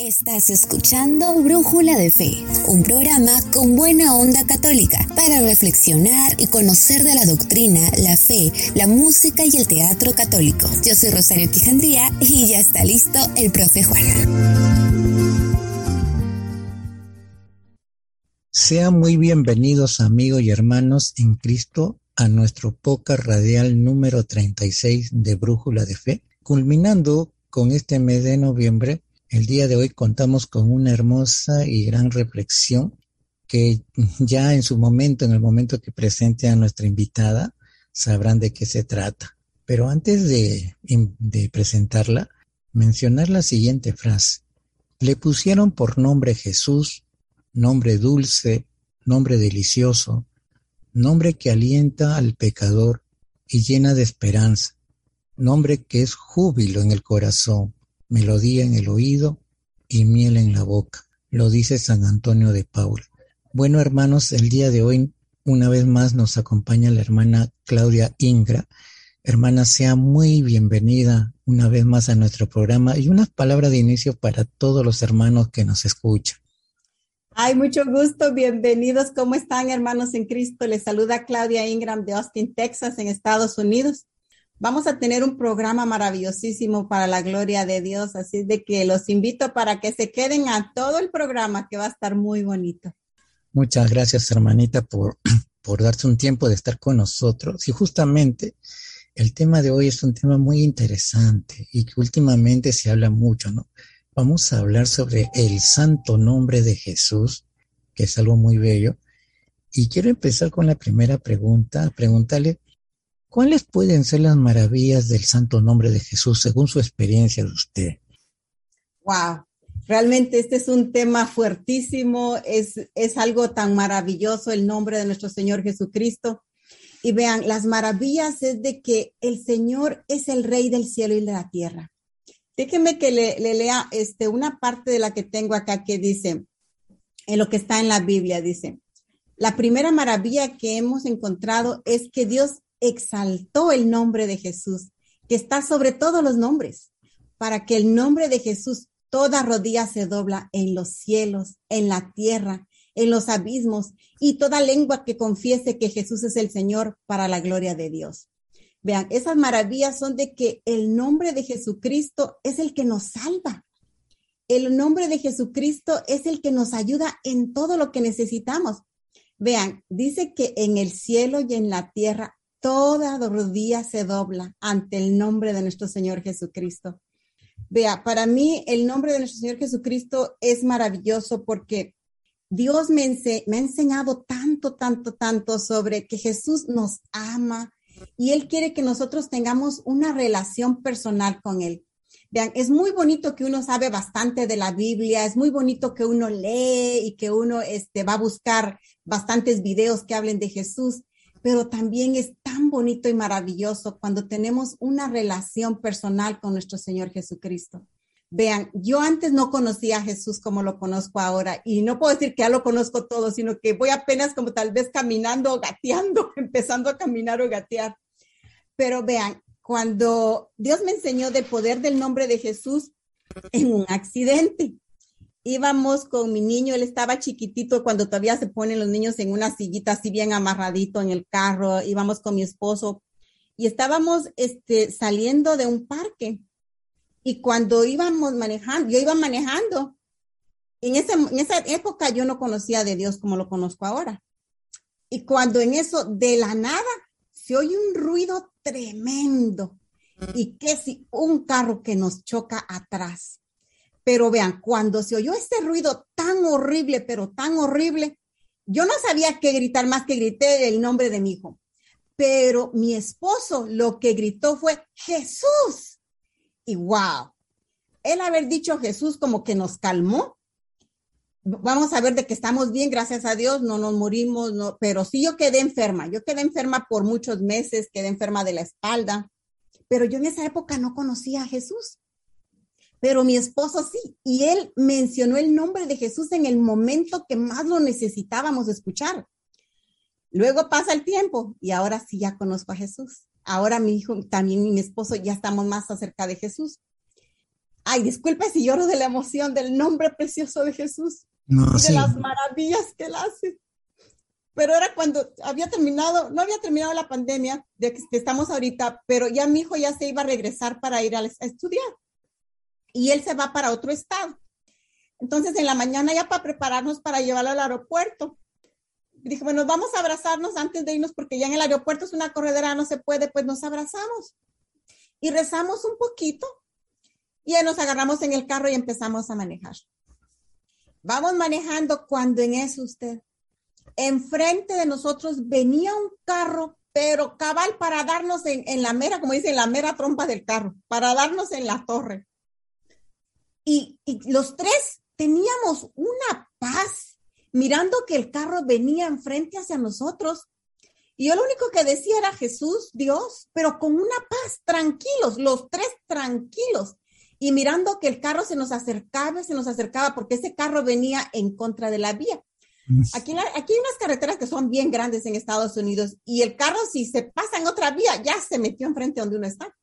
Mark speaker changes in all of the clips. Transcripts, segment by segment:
Speaker 1: Estás escuchando Brújula de Fe, un programa con buena onda católica para reflexionar y conocer de la doctrina, la fe, la música y el teatro católico. Yo soy Rosario Quijandría y ya está listo el profe Juan.
Speaker 2: Sean muy bienvenidos amigos y hermanos en Cristo a nuestro poca radial número 36 de Brújula de Fe, culminando con este mes de noviembre el día de hoy contamos con una hermosa y gran reflexión que ya en su momento, en el momento que presente a nuestra invitada, sabrán de qué se trata. Pero antes de, de presentarla, mencionar la siguiente frase. Le pusieron por nombre Jesús, nombre dulce, nombre delicioso, nombre que alienta al pecador y llena de esperanza, nombre que es júbilo en el corazón, melodía en el oído y miel en la boca, lo dice San Antonio de Paula. Bueno, hermanos, el día de hoy una vez más nos acompaña la hermana Claudia Ingra. Hermana, sea muy bienvenida una vez más a nuestro programa y unas palabras de inicio para todos los hermanos que nos escuchan.
Speaker 3: Ay, mucho gusto, bienvenidos. ¿Cómo están, hermanos en Cristo? Les saluda Claudia Ingram de Austin, Texas, en Estados Unidos. Vamos a tener un programa maravillosísimo para la gloria de Dios, así de que los invito para que se queden a todo el programa que va a estar muy bonito.
Speaker 2: Muchas gracias, hermanita, por, por darse un tiempo de estar con nosotros. Y justamente el tema de hoy es un tema muy interesante y que últimamente se habla mucho, ¿no? Vamos a hablar sobre el santo nombre de Jesús, que es algo muy bello. Y quiero empezar con la primera pregunta, preguntarle, ¿Cuáles pueden ser las maravillas del santo nombre de Jesús según su experiencia de usted?
Speaker 3: Wow, realmente este es un tema fuertísimo, es, es algo tan maravilloso el nombre de nuestro Señor Jesucristo. Y vean, las maravillas es de que el Señor es el Rey del cielo y de la tierra. Déjeme que le, le lea este, una parte de la que tengo acá que dice, en lo que está en la Biblia, dice, la primera maravilla que hemos encontrado es que Dios exaltó el nombre de Jesús, que está sobre todos los nombres, para que el nombre de Jesús toda rodilla se dobla en los cielos, en la tierra, en los abismos, y toda lengua que confiese que Jesús es el Señor para la gloria de Dios. Vean, esas maravillas son de que el nombre de Jesucristo es el que nos salva. El nombre de Jesucristo es el que nos ayuda en todo lo que necesitamos. Vean, dice que en el cielo y en la tierra toda rodilla se dobla ante el nombre de nuestro Señor Jesucristo. Vea, para mí el nombre de nuestro Señor Jesucristo es maravilloso porque Dios me, ha enseñado tanto, tanto, tanto sobre que Jesús nos ama y Él quiere que nosotros tengamos una relación personal con Él. Vean, es muy bonito que uno sabe bastante de la Biblia, es muy bonito que uno lee y que uno este, va a buscar bastantes videos que hablen de Jesús, pero también es tan bonito y maravilloso cuando tenemos una relación personal con nuestro Señor Jesucristo. Vean, yo antes no conocía a Jesús como lo conozco ahora y no puedo decir que ya lo conozco todo, sino que voy apenas como tal vez caminando o gateando, empezando a caminar o gatear. Pero vean, cuando Dios me enseñó del poder del nombre de Jesús en un accidente, íbamos con mi niño, él estaba chiquitito cuando todavía se ponen los niños en una sillita así bien amarradito en el carro, íbamos con mi esposo y estábamos este, saliendo de un parque. Y cuando íbamos manejando, yo iba manejando, en, ese, en esa época yo no conocía de Dios como lo conozco ahora. Y cuando en eso, de la nada, se oye un ruido tremendo y que si un carro que nos choca atrás. Pero vean, cuando se oyó ese ruido tan horrible, pero tan horrible, yo no sabía qué gritar más que grité el nombre de mi hijo. Pero mi esposo lo que gritó fue Jesús. Y wow, el haber dicho Jesús como que nos calmó. Vamos a ver de que estamos bien, gracias a Dios, no nos morimos, pero sí yo quedé enferma. Yo quedé enferma por muchos meses, quedé enferma de la espalda, pero yo en esa época no conocía a Jesús pero mi esposo sí, y él mencionó el nombre de Jesús en el momento que más lo necesitábamos escuchar. Luego pasa el tiempo y ahora sí ya conozco a Jesús. Ahora mi hijo, también mi esposo, ya estamos más acerca de Jesús. ay, disculpe si lloro de la emoción del nombre precioso de Jesús y de las maravillas que él hace. Pero era cuando había terminado, no había terminado la pandemia de que estamos ahorita, pero ya mi hijo ya se iba a regresar para ir a estudiar. Y él se va para otro estado. Entonces, en la mañana ya para prepararnos para llevarlo al aeropuerto, dije, bueno, vamos a abrazarnos antes de irnos porque ya en el aeropuerto es una corredera, no se puede, pues nos abrazamos. Y rezamos un poquito y ya nos agarramos en el carro y empezamos a manejar. Vamos manejando cuando en eso usted, enfrente de nosotros venía un carro, pero cabal para darnos en, en la mera, como dicen, la mera trompa del carro, para darnos en la torre. Y, y los tres teníamos una paz mirando que el carro venía enfrente hacia nosotros. Y yo lo único que decía era Jesús, Dios, pero con una paz, tranquilos, los tres tranquilos. Y mirando que el carro se nos acercaba, se nos acercaba, porque ese carro venía en contra de la vía. Aquí, aquí hay unas carreteras que son bien grandes en Estados Unidos y el carro si se pasa en otra vía ya se metió enfrente donde uno está.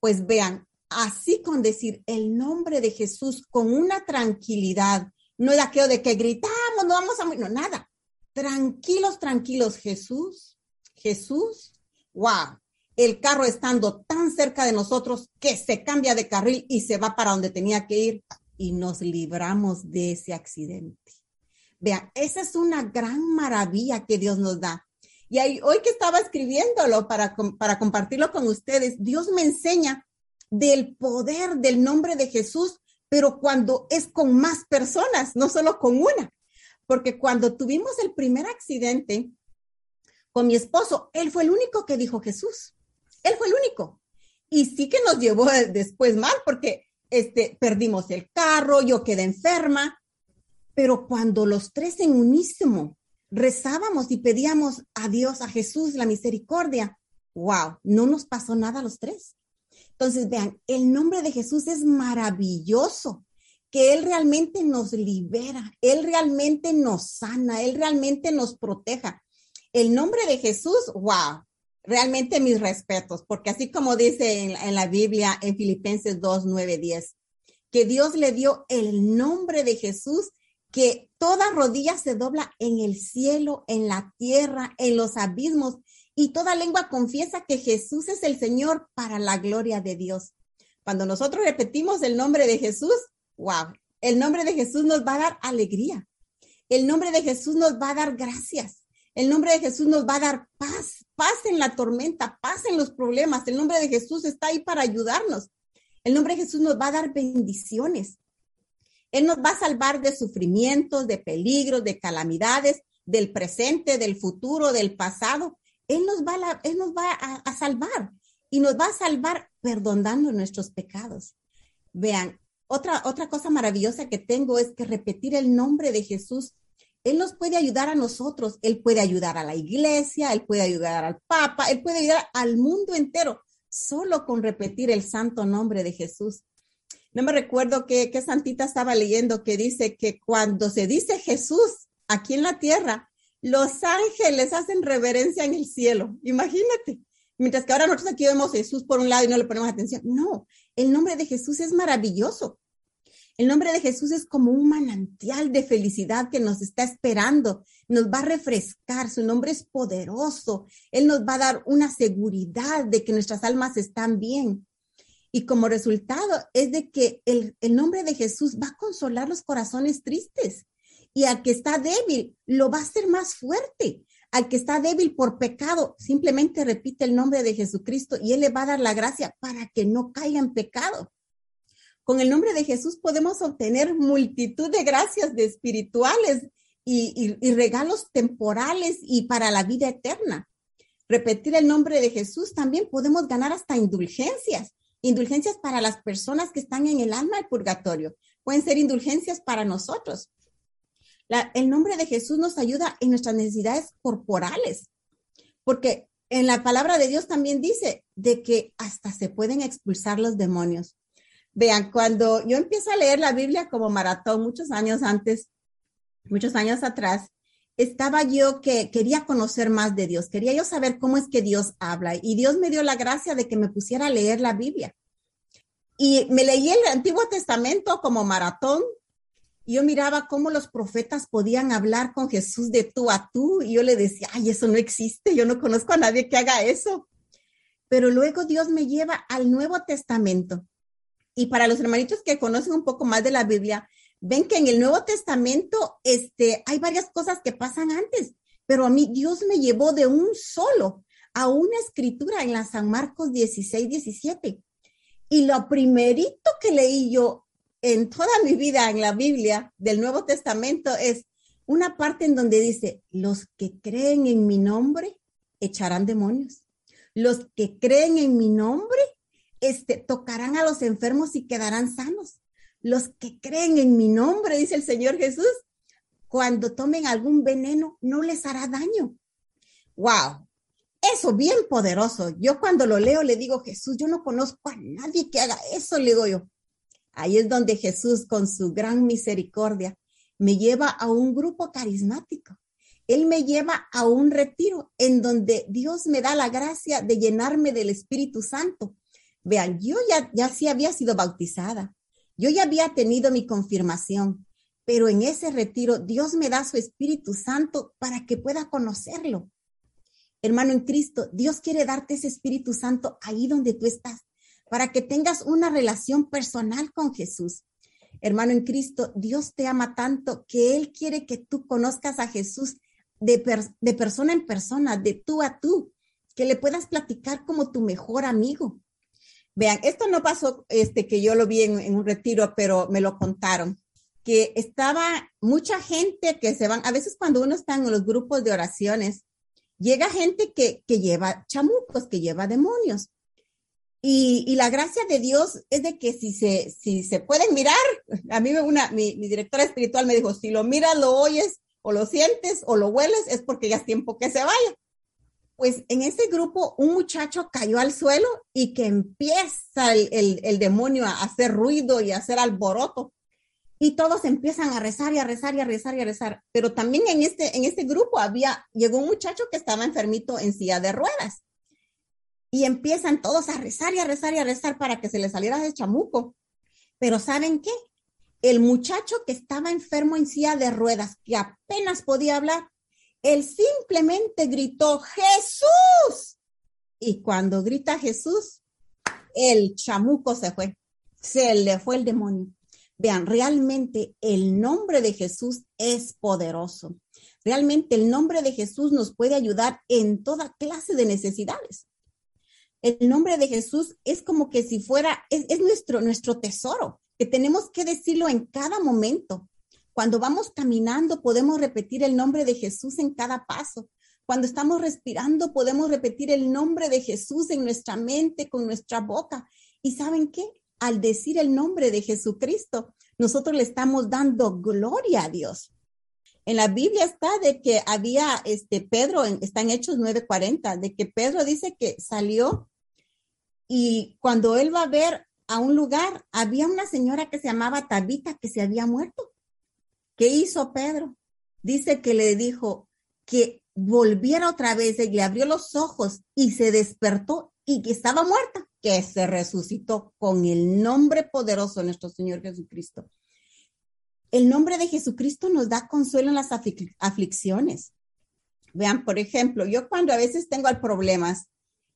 Speaker 3: Pues vean, así con decir el nombre de Jesús con una tranquilidad, no es aquello de que gritamos, no vamos a, no, nada. Tranquilos, tranquilos, Jesús, Jesús, wow, el carro estando tan cerca de nosotros que se cambia de carril y se va para donde tenía que ir y nos libramos de ese accidente. Vean, esa es una gran maravilla que Dios nos da. Y hoy que estaba escribiéndolo para, para compartirlo con ustedes, Dios me enseña del poder del nombre de Jesús, pero cuando es con más personas, no solo con una. Porque cuando tuvimos el primer accidente con mi esposo, él fue el único que dijo Jesús. Él fue el único. Y sí que nos llevó después mal porque este, perdimos el carro, yo quedé enferma, pero cuando los tres en unísimo rezábamos y pedíamos a Dios, a Jesús, la misericordia, wow, no nos pasó nada a los tres. Entonces, vean, el nombre de Jesús es maravilloso, que Él realmente nos libera, Él realmente nos sana, Él realmente nos proteja. El nombre de Jesús, wow, realmente mis respetos, porque así como dice en, la Biblia, en Filipenses 2, 9, 10, que Dios le dio el nombre de Jesús, que toda rodilla se dobla en el cielo, en la tierra, en los abismos, y toda lengua confiesa que Jesús es el Señor para la gloria de Dios. Cuando nosotros repetimos el nombre de Jesús, wow, el nombre de Jesús nos va a dar alegría. El nombre de Jesús nos va a dar gracias. El nombre de Jesús nos va a dar paz, paz en la tormenta, paz en los problemas. El nombre de Jesús está ahí para ayudarnos. El nombre de Jesús nos va a dar bendiciones. Él nos va a salvar de sufrimientos, de peligros, de calamidades, del presente, del futuro, del pasado. Él nos va, a, salvar y nos va a salvar perdonando nuestros pecados. Vean, otra, otra cosa maravillosa que tengo es que repetir el nombre de Jesús, Él nos puede ayudar a nosotros, Él puede ayudar a la iglesia, Él puede ayudar al Papa, Él puede ayudar al mundo entero, solo con repetir el santo nombre de Jesús. No me recuerdo qué, qué santita estaba leyendo que dice que cuando se dice Jesús aquí en la tierra, los ángeles hacen reverencia en el cielo. Imagínate. Mientras que ahora nosotros aquí vemos a Jesús por un lado y no le ponemos atención. No, el nombre de Jesús es maravilloso. El nombre de Jesús es como un manantial de felicidad que nos está esperando, nos va a refrescar, su nombre es poderoso, Él nos va a dar una seguridad de que nuestras almas están bien. Y como resultado es de que el, el nombre de Jesús va a consolar los corazones tristes y al que está débil lo va a hacer más fuerte. Al que está débil por pecado, simplemente repite el nombre de Jesucristo y Él le va a dar la gracia para que no caiga en pecado. Con el nombre de Jesús podemos obtener multitud de gracias de espirituales y, y regalos temporales y para la vida eterna. Repetir el nombre de Jesús también podemos ganar hasta indulgencias, indulgencias para las personas que están en el alma del purgatorio. Pueden ser indulgencias para nosotros el nombre de Jesús nos ayuda en nuestras necesidades corporales, porque en la palabra de Dios también dice de que hasta se pueden expulsar los demonios. Vean, cuando yo empiezo a leer la Biblia como maratón muchos años antes, muchos años atrás, estaba yo que quería conocer más de Dios, quería yo saber cómo es que Dios habla y Dios me dio la gracia de que me pusiera a leer la Biblia. Y me leí el Antiguo Testamento como maratón. Yo miraba cómo los profetas podían hablar con Jesús de tú a tú. Y yo le decía, ay, eso no existe. Yo no conozco a nadie que haga eso. Pero luego Dios me lleva al Nuevo Testamento. Y para los hermanitos que conocen un poco más de la Biblia, ven que en el Nuevo Testamento este, hay varias cosas que pasan antes, pero a mí Dios me llevó de un solo a una escritura en la San Marcos 16, 17. Y lo primerito que leí yo en toda mi vida en la Biblia del Nuevo Testamento es una parte en donde dice, los que creen en mi nombre echarán demonios. Los que creen en mi nombre este, tocarán a los enfermos y quedarán sanos. Los que creen en mi nombre, dice el Señor Jesús, cuando tomen algún veneno no les hará daño. Wow, eso bien poderoso. Yo cuando lo leo le digo, Jesús, yo no conozco a nadie que haga eso, le digo yo. Ahí es donde Jesús, con su gran misericordia, me lleva a un grupo carismático. Él me lleva a un retiro en donde Dios me da la gracia de llenarme del Espíritu Santo. Vean, yo ya, ya sí había sido bautizada. Yo ya había tenido mi confirmación, pero en ese retiro Dios me da su Espíritu Santo para que pueda conocerlo hermano en Cristo, Dios quiere darte ese Espíritu Santo ahí donde tú estás, para que tengas una relación personal con Jesús. Hermano en Cristo, Dios te ama tanto que Él quiere que tú conozcas a Jesús de, persona en persona, de tú a tú, que le puedas platicar como tu mejor amigo. Vean, esto no pasó este, que yo lo vi en, en un retiro, pero me lo contaron que estaba mucha gente que se van, a veces cuando uno está en los grupos de oraciones, llega gente que, lleva chamucos, que lleva demonios. Y, la gracia de Dios es de que si se, si se pueden mirar, a mí una, mi, mi directora espiritual me dijo, si lo miras, lo oyes o lo sientes o lo hueles, es porque ya es tiempo que se vaya. Pues en ese grupo un muchacho cayó al suelo y que empieza el, el demonio a hacer ruido y a hacer alboroto y todos empiezan a rezar y a rezar y a rezar y a rezar. Pero también en este, en este grupo había, llegó un muchacho que estaba enfermito en silla de ruedas. Y empiezan todos a rezar y a rezar y a rezar para que se le saliera de chamuco. Pero ¿saben qué? El muchacho que estaba enfermo en silla de ruedas, que apenas podía hablar, él simplemente gritó, Jesús. Y cuando grita Jesús, el chamuco se fue, se le fue el demonio. Vean, realmente el nombre de Jesús es poderoso. Realmente el nombre de Jesús nos puede ayudar en toda clase de necesidades. El nombre de Jesús es como que si fuera, es, nuestro, nuestro tesoro, que tenemos que decirlo en cada momento. Cuando vamos caminando, podemos repetir el nombre de Jesús en cada paso. Cuando estamos respirando, podemos repetir el nombre de Jesús en nuestra mente, con nuestra boca. ¿Y saben qué? al decir el nombre de Jesucristo, nosotros le estamos dando gloria a Dios. En la Biblia está de que había, este, Pedro, está en Hechos 9:40, de que Pedro dice que salió y cuando él va a ver a un lugar, había una señora que se llamaba Tabita que se había muerto. ¿Qué hizo Pedro? Dice que le dijo que volviera otra vez y le abrió los ojos y se despertó y que estaba muerta que se resucitó con el nombre poderoso de nuestro Señor Jesucristo. El nombre de Jesucristo nos da consuelo en las aflicciones. Vean, por ejemplo, yo cuando a veces tengo problemas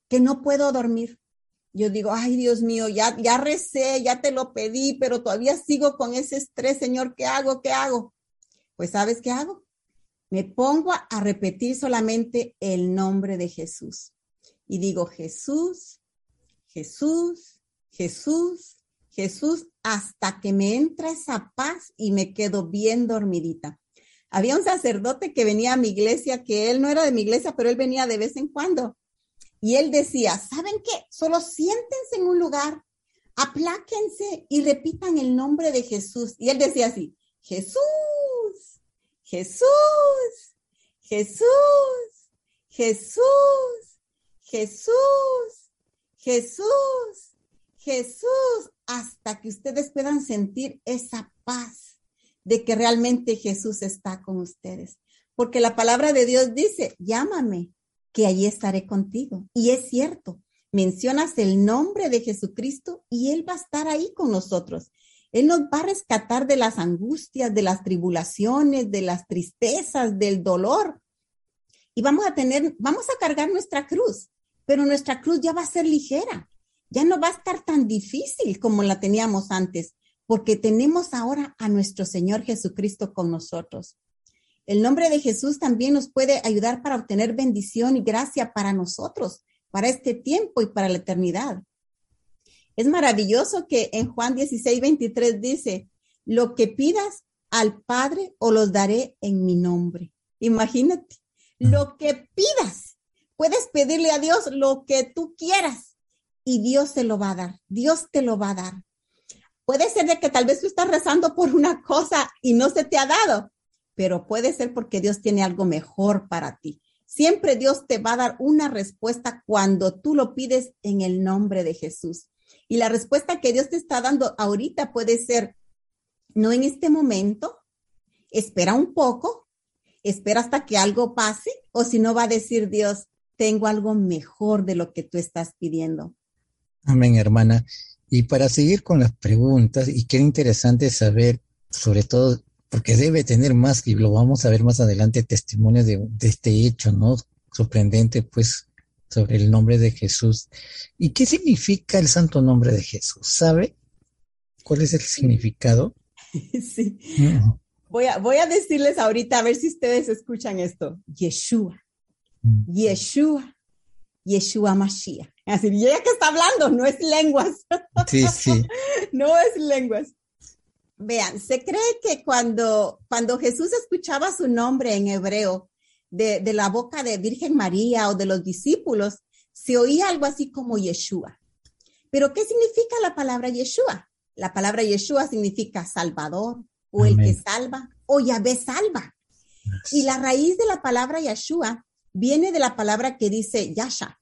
Speaker 3: que no puedo dormir, yo digo, ay Dios mío, ya, ya recé, ya te lo pedí, pero todavía sigo con ese estrés, Señor, ¿qué hago? ¿Qué hago? Pues ¿sabes qué hago? Me pongo a repetir solamente el nombre de Jesús. Y digo, Jesús, Jesús, Jesús, Jesús, hasta que me entra esa paz y me quedo bien dormidita. Había un sacerdote que venía a mi iglesia, que él no era de mi iglesia, pero él venía de vez en cuando. Y él decía, ¿saben qué? Solo siéntense en un lugar, apláquense y repitan el nombre de Jesús. Y él decía así, Jesús, Jesús, Jesús, Jesús, Jesús, Jesús, Jesús, hasta que ustedes puedan sentir esa paz de que realmente Jesús está con ustedes. Porque la palabra de Dios dice, llámame, que allí estaré contigo. Y es cierto, mencionas el nombre de Jesucristo y Él va a estar ahí con nosotros. Él nos va a rescatar de las angustias, de las tribulaciones, de las tristezas, del dolor. Y vamos a tener, vamos a cargar nuestra cruz, pero nuestra cruz ya va a ser ligera. Ya no va a estar tan difícil como la teníamos antes, porque tenemos ahora a nuestro Señor Jesucristo con nosotros. El nombre de Jesús también nos puede ayudar para obtener bendición y gracia para nosotros, para este tiempo y para la eternidad. Es maravilloso que en Juan 16, 23 dice, lo que pidas al Padre o los daré en mi nombre. Imagínate, lo que pidas. Puedes pedirle a Dios lo que tú quieras y Dios te lo va a dar. Dios te lo va a dar. Puede ser de que tal vez tú estás rezando por una cosa y no se te ha dado, pero puede ser porque Dios tiene algo mejor para ti. Siempre Dios te va a dar una respuesta cuando tú lo pides en el nombre de Jesús. Y la respuesta que Dios te está dando ahorita puede ser, no en este momento, espera un poco, espera hasta que algo pase, o si no va a decir Dios, tengo algo mejor de lo que tú estás pidiendo.
Speaker 2: Amén, hermana. Y para seguir con las preguntas, y qué interesante saber, sobre todo, porque debe tener más, y lo vamos a ver más adelante, testimonios de, de este hecho, ¿no? Sorprendente, pues, sobre el nombre de Jesús. ¿Y qué significa el santo nombre de Jesús? ¿Sabe cuál es el significado?
Speaker 3: Sí. Voy, a, voy a decirles ahorita, a ver si ustedes escuchan esto. Yeshua. Mm. Yeshua. Yeshua Mashiach. Así, y ella que está hablando, no es lenguas.
Speaker 2: Sí, sí.
Speaker 3: no es lenguas. Vean, se cree que cuando, cuando Jesús escuchaba su nombre en hebreo, de, la boca de Virgen María o de los discípulos, se oía algo así como Yeshua. Pero ¿qué significa la palabra Yeshua? La palabra Yeshua significa Salvador o el que salva o Yahvé salva. Y la raíz de la palabra Yeshua viene de la palabra que dice Yasha.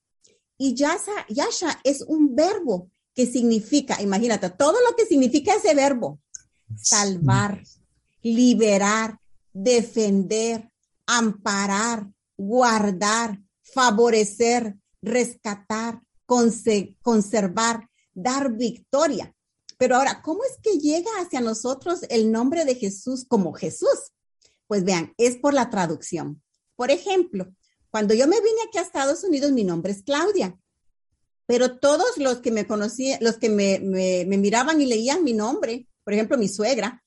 Speaker 3: Y Yasha, Yasha es un verbo que significa, imagínate, todo lo que significa ese verbo, salvar, liberar, defender, amparar, guardar, favorecer, rescatar, conservar, dar victoria. Pero ahora, ¿cómo es que llega hacia nosotros el nombre de Jesús como Jesús? Pues vean, es por la traducción. Por ejemplo, cuando yo me vine aquí a Estados Unidos, mi nombre es Claudia, pero todos los que me conocían, los que me, me miraban y leían mi nombre, por ejemplo, mi suegra,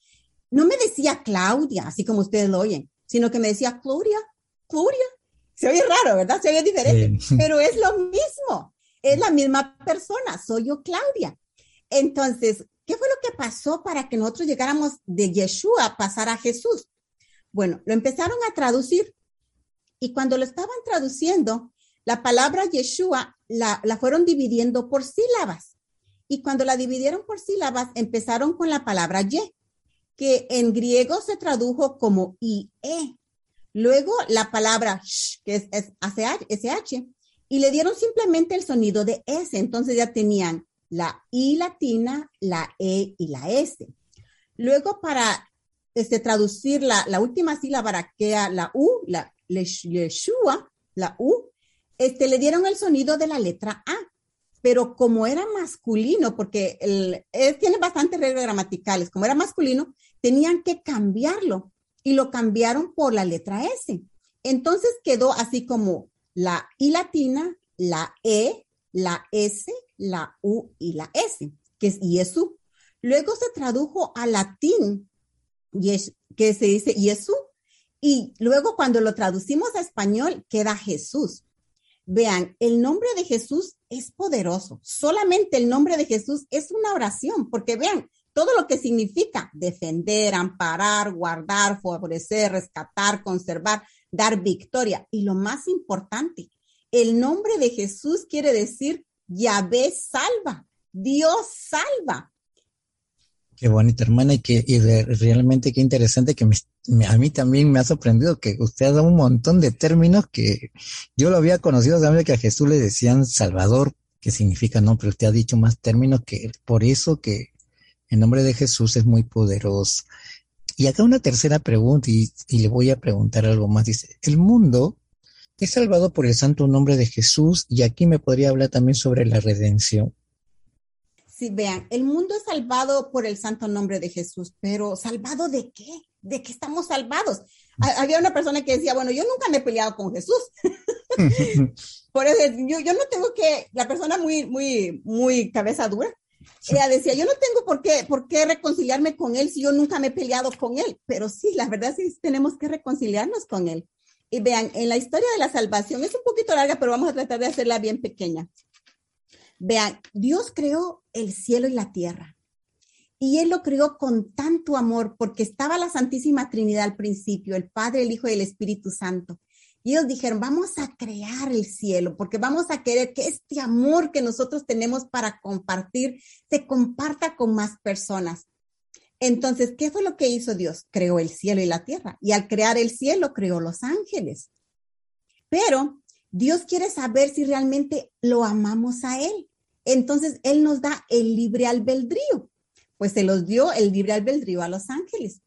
Speaker 3: no me decía Claudia, así como ustedes lo oyen sino que me decía, Gloria, Gloria. Se oye raro, ¿verdad? Se oye diferente, pero es lo mismo. Es la misma persona, soy yo, Claudia. Entonces, ¿qué fue lo que pasó para que nosotros llegáramos de Yeshua a pasar a Jesús? Bueno, lo empezaron a traducir y cuando lo estaban traduciendo, la palabra Yeshua la, la fueron dividiendo por sílabas. Y cuando la dividieron por sílabas, empezaron con la palabra Ye que en griego se tradujo como IE. Luego la palabra sh, que es, SH, y le dieron simplemente el sonido de S. Entonces ya tenían la I latina, la E y la S. Luego para este, traducir la, la última sílaba que la U, la Yeshua, la U, este, le dieron el sonido de la letra A. Pero como era masculino, porque él tiene bastantes reglas gramaticales, como era masculino, tenían que cambiarlo y lo cambiaron por la letra S. Entonces quedó así como la I latina, la E, la S, la U y la S, que es Yesu. Luego se tradujo a latín, que se dice Yesu, y luego cuando lo traducimos a español queda Jesús. Vean, el nombre de Jesús es poderoso. Solamente el nombre de Jesús es una oración, porque vean, todo lo que significa defender, amparar, guardar, favorecer, rescatar, conservar, dar victoria. Y lo más importante, el nombre de Jesús quiere decir Yahvé salva, Dios salva.
Speaker 2: Qué bonita, hermana, y que realmente qué interesante que a mí también me ha sorprendido que usted ha dado un montón de términos que yo lo había conocido, también que a Jesús le decían Salvador, que significa no, pero usted ha dicho más términos que por eso que el nombre de Jesús es muy poderoso. Y acá una tercera pregunta, y, le voy a preguntar algo más. Dice, el mundo es salvado por el santo nombre de Jesús y aquí me podría hablar también sobre la redención.
Speaker 3: Sí, vean, el mundo es salvado por el santo nombre de Jesús, pero ¿salvado de qué? ¿De qué estamos salvados? Había una persona que decía, bueno, yo nunca me he peleado con Jesús. por eso yo, yo no tengo que, la persona muy, muy, muy cabeza dura, ella decía, yo no tengo por qué, por qué reconciliarme con él si yo nunca me he peleado con él, pero sí, la verdad sí tenemos que reconciliarnos con él. Y vean, en la historia de la salvación es un poquito larga, pero vamos a tratar de hacerla bien pequeña. Vean, Dios creó el cielo y la tierra. Y Él lo creó con tanto amor porque estaba la Santísima Trinidad al principio, el Padre, el Hijo y el Espíritu Santo. Y ellos dijeron, vamos a crear el cielo porque vamos a querer que este amor que nosotros tenemos para compartir se comparta con más personas. Entonces, ¿qué fue lo que hizo Dios? Creó el cielo y la tierra. Y al crear el cielo, creó los ángeles. Pero Dios quiere saber si realmente lo amamos a Él. Entonces, Él nos da el libre albedrío. Pues se los dio el libre albedrío a los ángeles.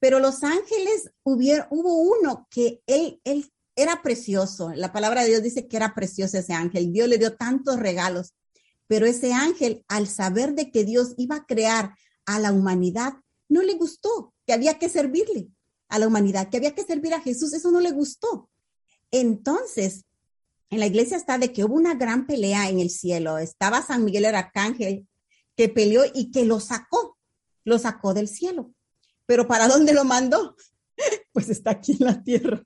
Speaker 3: Pero los ángeles, hubo uno que él, él era precioso. La palabra de Dios dice que era precioso ese ángel. Dios le dio tantos regalos. Pero ese ángel, al saber de que Dios iba a crear a la humanidad, no le gustó, que había que servirle a la humanidad, que había que servir a Jesús, eso no le gustó. Entonces, en la iglesia está de que hubo una gran pelea en el cielo. Estaba San Miguel el Arcángel que peleó y que lo sacó, lo sacó del cielo. Pero ¿para dónde lo mandó? Pues está aquí en la tierra.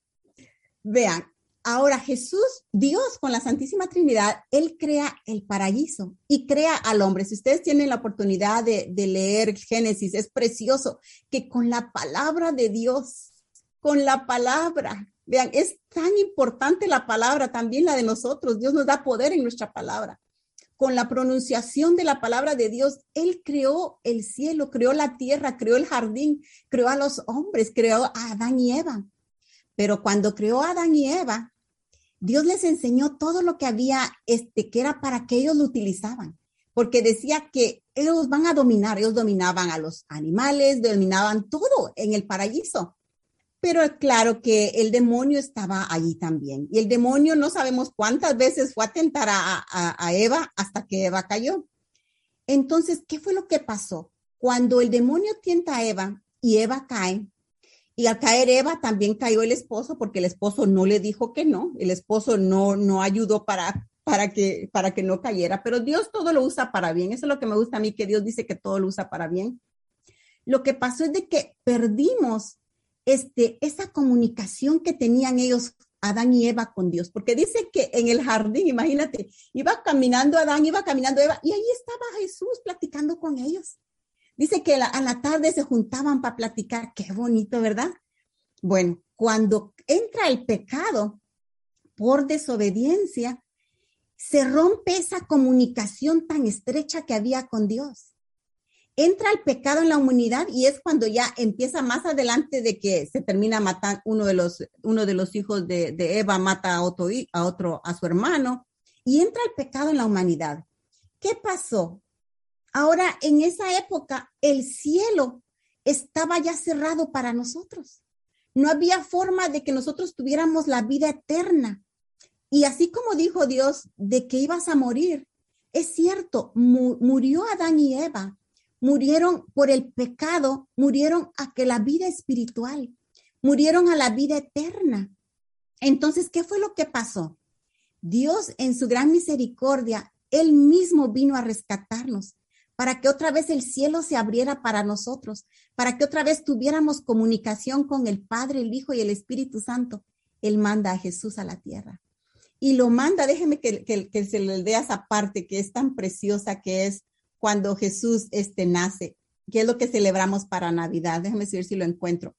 Speaker 3: Vean, Ahora Jesús, Dios con la Santísima Trinidad, Él crea el paraíso y crea al hombre. Si ustedes tienen la oportunidad de, leer Génesis, es precioso que con la palabra de Dios, con la palabra, vean, es tan importante la palabra, también la de nosotros. Dios nos da poder en nuestra palabra. Con la pronunciación de la palabra de Dios, Él creó el cielo, creó la tierra, creó el jardín, creó a los hombres, creó a Adán y Eva. Pero cuando creó a Adán y Eva, Dios les enseñó todo lo que había, este, que era para que ellos lo utilizaban, porque decía que ellos van a dominar, ellos dominaban a los animales, dominaban todo en el paraíso. Pero claro que el demonio estaba allí también. Y el demonio no sabemos cuántas veces fue a tentar a, Eva hasta que Eva cayó. Entonces, ¿qué fue lo que pasó? Cuando el demonio tienta a Eva y Eva cae, y al caer Eva también cayó el esposo porque el esposo no le dijo que no, el esposo no, no ayudó para, para, que, para que no cayera, pero Dios todo lo usa para bien. Eso es lo que me gusta a mí, que Dios dice que todo lo usa para bien. Lo que pasó es de que perdimos este, esa comunicación que tenían ellos, Adán y Eva, con Dios, porque dice que en el jardín, imagínate, iba caminando Adán, iba caminando Eva, y ahí estaba Jesús platicando con ellos. Dice que a la tarde se juntaban para platicar. Qué bonito, ¿verdad? Bueno, cuando entra el pecado por desobediencia, se rompe esa comunicación tan estrecha que había con Dios. Entra el pecado en la humanidad y es cuando ya empieza más adelante de que se termina matando uno de los, uno de los hijos de, Eva, mata a otro, a otro, a su hermano, y entra el pecado en la humanidad. ¿Qué pasó? Ahora, en esa época, el cielo estaba ya cerrado para nosotros. No había forma de que nosotros tuviéramos la vida eterna. Y así como dijo Dios de que ibas a morir, es cierto, murió Adán y Eva, murieron por el pecado, murieron a que la vida espiritual, murieron a la vida eterna. Entonces, ¿qué fue lo que pasó? Dios en su gran misericordia, Él mismo vino a rescatarnos para que otra vez el cielo se abriera para nosotros, para que otra vez tuviéramos comunicación con el Padre, el Hijo y el Espíritu Santo. Él manda a Jesús a la tierra. Y lo manda, déjeme que, que, se le dé esa parte que es tan preciosa que es cuando Jesús este, nace, que es lo que celebramos para Navidad. Déjeme ver si lo encuentro.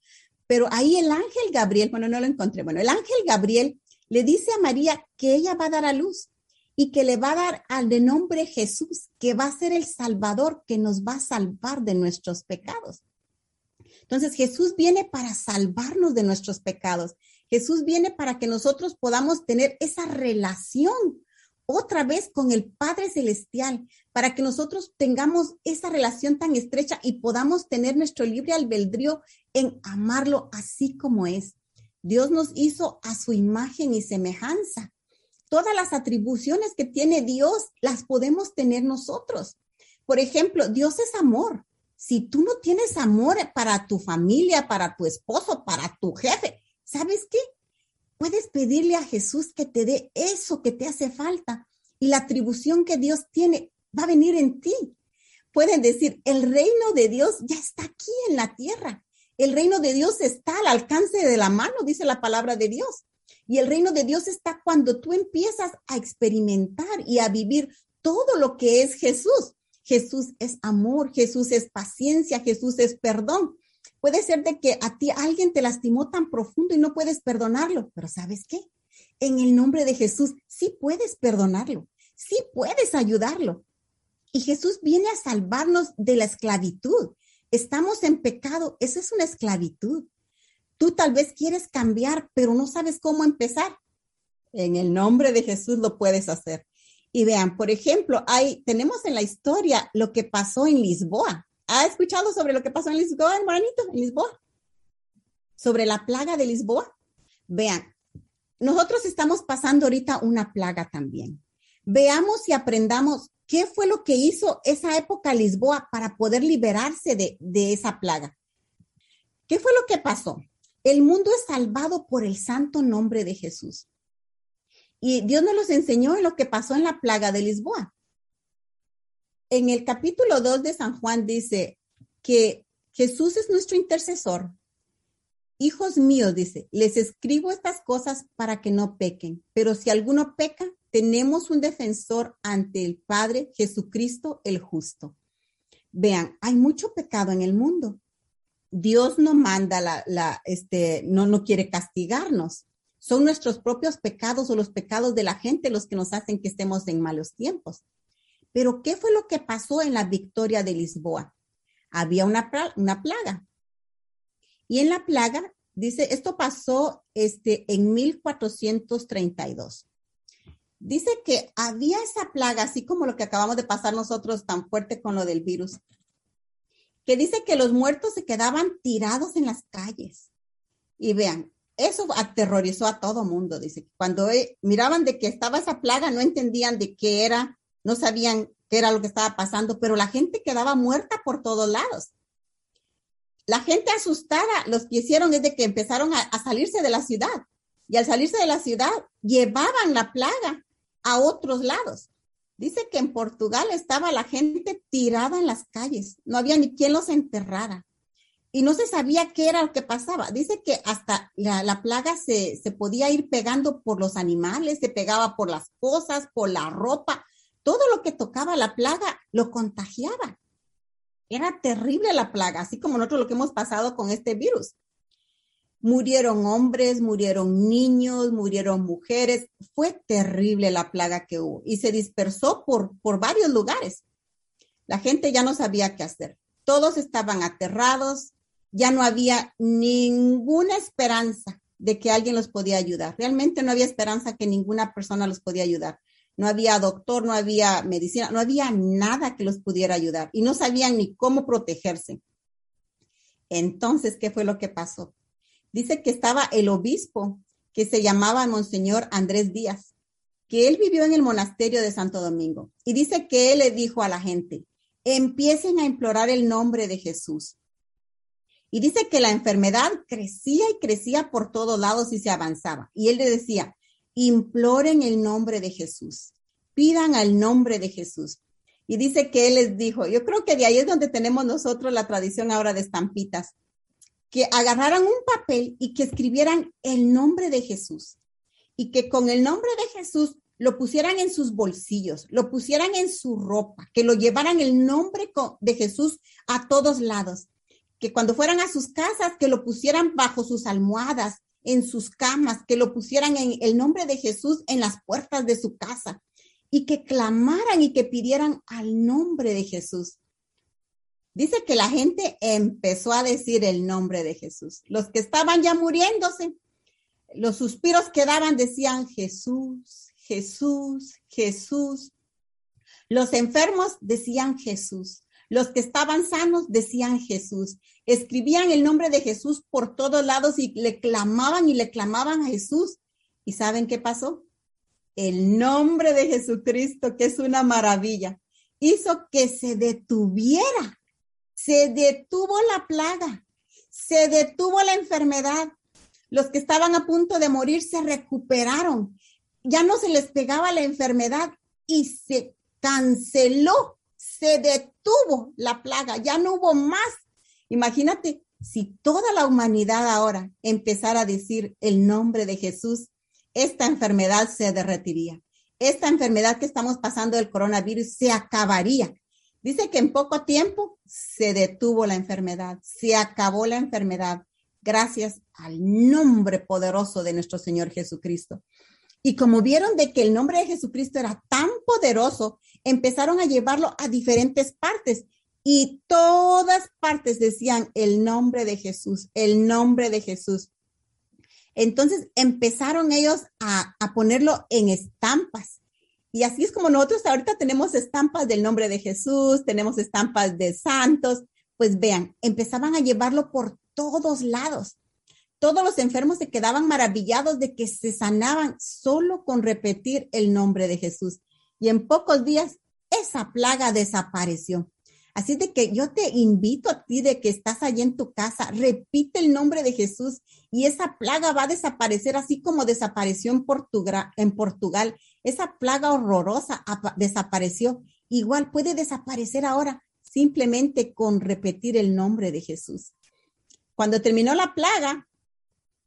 Speaker 3: Pero ahí el ángel Gabriel, bueno, no lo encontré. Bueno, el ángel Gabriel le dice a María que ella va a dar a luz y que le va a dar al de nombre Jesús, que va a ser el Salvador, que nos va a salvar de nuestros pecados. Entonces Jesús viene para salvarnos de nuestros pecados. Jesús viene para que nosotros podamos tener esa relación otra vez con el Padre Celestial, para que nosotros tengamos esa relación tan estrecha y podamos tener nuestro libre albedrío en amarlo así como es. Dios nos hizo a su imagen y semejanza. Todas las atribuciones que tiene Dios las podemos tener nosotros. Por ejemplo, Dios es amor. Si tú no tienes amor para tu familia, para tu esposo, para tu jefe, ¿sabes qué? Puedes pedirle a Jesús que te dé eso que te hace falta y la atribución que Dios tiene va a venir en ti. Pueden decir, el reino de Dios ya está aquí en la tierra. El reino de Dios está al alcance de la mano, dice la palabra de Dios. Y el reino de Dios está cuando tú empiezas a experimentar y a vivir todo lo que es Jesús. Jesús es amor, Jesús es paciencia, Jesús es perdón. Puede ser de que a ti alguien te lastimó tan profundo y no puedes perdonarlo, pero ¿sabes qué? En el nombre de Jesús sí puedes perdonarlo, sí puedes ayudarlo. Y Jesús viene a salvarnos de la esclavitud. Estamos en pecado, eso es una esclavitud. Tú tal vez quieres cambiar, pero no sabes cómo empezar. En el nombre de Jesús lo puedes hacer. Y vean, por ejemplo, hay, tenemos en la historia lo que pasó en Lisboa. ¿Ha escuchado sobre lo que pasó en Lisboa, hermanito? En Lisboa. Sobre la plaga de Lisboa. Vean, nosotros estamos pasando ahorita una plaga también. Veamos y aprendamos qué fue lo que hizo esa época Lisboa para poder liberarse de, de esa plaga. ¿Qué fue lo que pasó? El mundo es salvado por el santo nombre de Jesús. Y Dios nos los enseñó en lo que pasó en la plaga de Lisboa. En el capítulo 2 de San Juan dice que Jesús es nuestro intercesor. Hijos míos, dice, les escribo estas cosas para que no pequen, pero si alguno peca, tenemos un defensor ante el Padre, Jesucristo el justo. Vean, hay mucho pecado en el mundo. Dios no manda la, este, no, no quiere castigarnos, son nuestros propios pecados o los pecados de la gente los que nos hacen que estemos en malos tiempos. Pero ¿qué fue lo que pasó en la victoria de Lisboa? Había una, una plaga. Y en la plaga, dice, esto pasó este, en 1432. Dice que había esa plaga, así como lo que acabamos de pasar nosotros tan fuerte con lo del virus, que dice que los muertos se quedaban tirados en las calles. Y vean, eso aterrorizó a todo mundo, dice. Cuando eh, miraban de que estaba esa plaga, no entendían de qué era, no sabían qué era lo que estaba pasando, pero la gente quedaba muerta por todos lados. La gente asustada, los que hicieron es de que empezaron a, salirse de la ciudad. Y al salirse de la ciudad, llevaban la plaga a otros lados. Dice que en Portugal estaba la gente tirada en las calles, no había ni quien los enterrara y no se sabía qué era lo que pasaba. Dice que hasta la, plaga se, podía ir pegando por los animales, se pegaba por las cosas, por la ropa, todo lo que tocaba la plaga lo contagiaba. Era terrible la plaga, así como nosotros lo que hemos pasado con este virus. Murieron hombres, murieron niños, murieron mujeres. Fue terrible la plaga que hubo y se dispersó por, por varios lugares. La gente ya no sabía qué hacer. Todos estaban aterrados, ya no había ninguna esperanza de que alguien los podía ayudar. Realmente no había esperanza que ninguna persona los podía ayudar. No había doctor, no había medicina, no había nada que los pudiera ayudar y no sabían ni cómo protegerse. Entonces, ¿qué fue lo que pasó? Dice que estaba el obispo que se llamaba Monseñor Andrés Díaz, que él vivió en el monasterio de Santo Domingo. Y dice que él le dijo a la gente, empiecen a implorar el nombre de Jesús. Y dice que la enfermedad crecía y crecía por todos lados y se avanzaba. Y él le decía, imploren el nombre de Jesús, pidan al nombre de Jesús. Y dice que él les dijo, yo creo que de ahí es donde tenemos nosotros la tradición ahora de estampitas, que agarraran un papel y que escribieran el nombre de Jesús. Y que con el nombre de Jesús lo pusieran en sus bolsillos, lo pusieran en su ropa, que lo llevaran el nombre de Jesús a todos lados que cuando fueran a sus casas, que lo pusieran bajo sus almohadas, en sus camas, que lo pusieran en el nombre de Jesús en las puertas de su casa y que clamaran y que pidieran al nombre de Jesús. Dice que la gente empezó a decir el nombre de Jesús. Los que estaban ya muriéndose, los suspiros que daban decían Jesús, Jesús, Jesús. Los enfermos decían Jesús. Los que estaban sanos decían Jesús. Escribían el nombre de Jesús por todos lados y le clamaban y le clamaban a Jesús. ¿Y saben qué pasó? El nombre de Jesucristo, que es una maravilla, hizo que se detuviera. Se detuvo la plaga. Se detuvo la enfermedad. Los que estaban a punto de morir se recuperaron. Ya no se les pegaba la enfermedad y se canceló se detuvo la plaga, ya no hubo más. Imagínate si toda la humanidad ahora empezara a decir el nombre de Jesús, esta enfermedad se derretiría. Esta enfermedad que estamos pasando del coronavirus se acabaría. Dice que en poco tiempo se detuvo la enfermedad, se acabó la enfermedad gracias al nombre poderoso de nuestro Señor Jesucristo. Y como vieron de que el nombre de Jesucristo era tan poderoso, empezaron a llevarlo a diferentes partes y todas partes decían el nombre de Jesús, el nombre de Jesús. Entonces empezaron ellos a, ponerlo en estampas. Y así es como nosotros ahorita tenemos estampas del nombre de Jesús, tenemos estampas de santos. Pues vean, empezaban a llevarlo por todos lados. Todos los enfermos se quedaban maravillados de que se sanaban solo con repetir el nombre de Jesús. Y en pocos días esa plaga desapareció. Así de que yo te invito a ti de que estás allí en tu casa, repite el nombre de Jesús y esa plaga va a desaparecer así como desapareció en, Portugal. En Portugal. Esa plaga horrorosa desapareció. Igual puede desaparecer ahora simplemente con repetir el nombre de Jesús. Cuando terminó la plaga,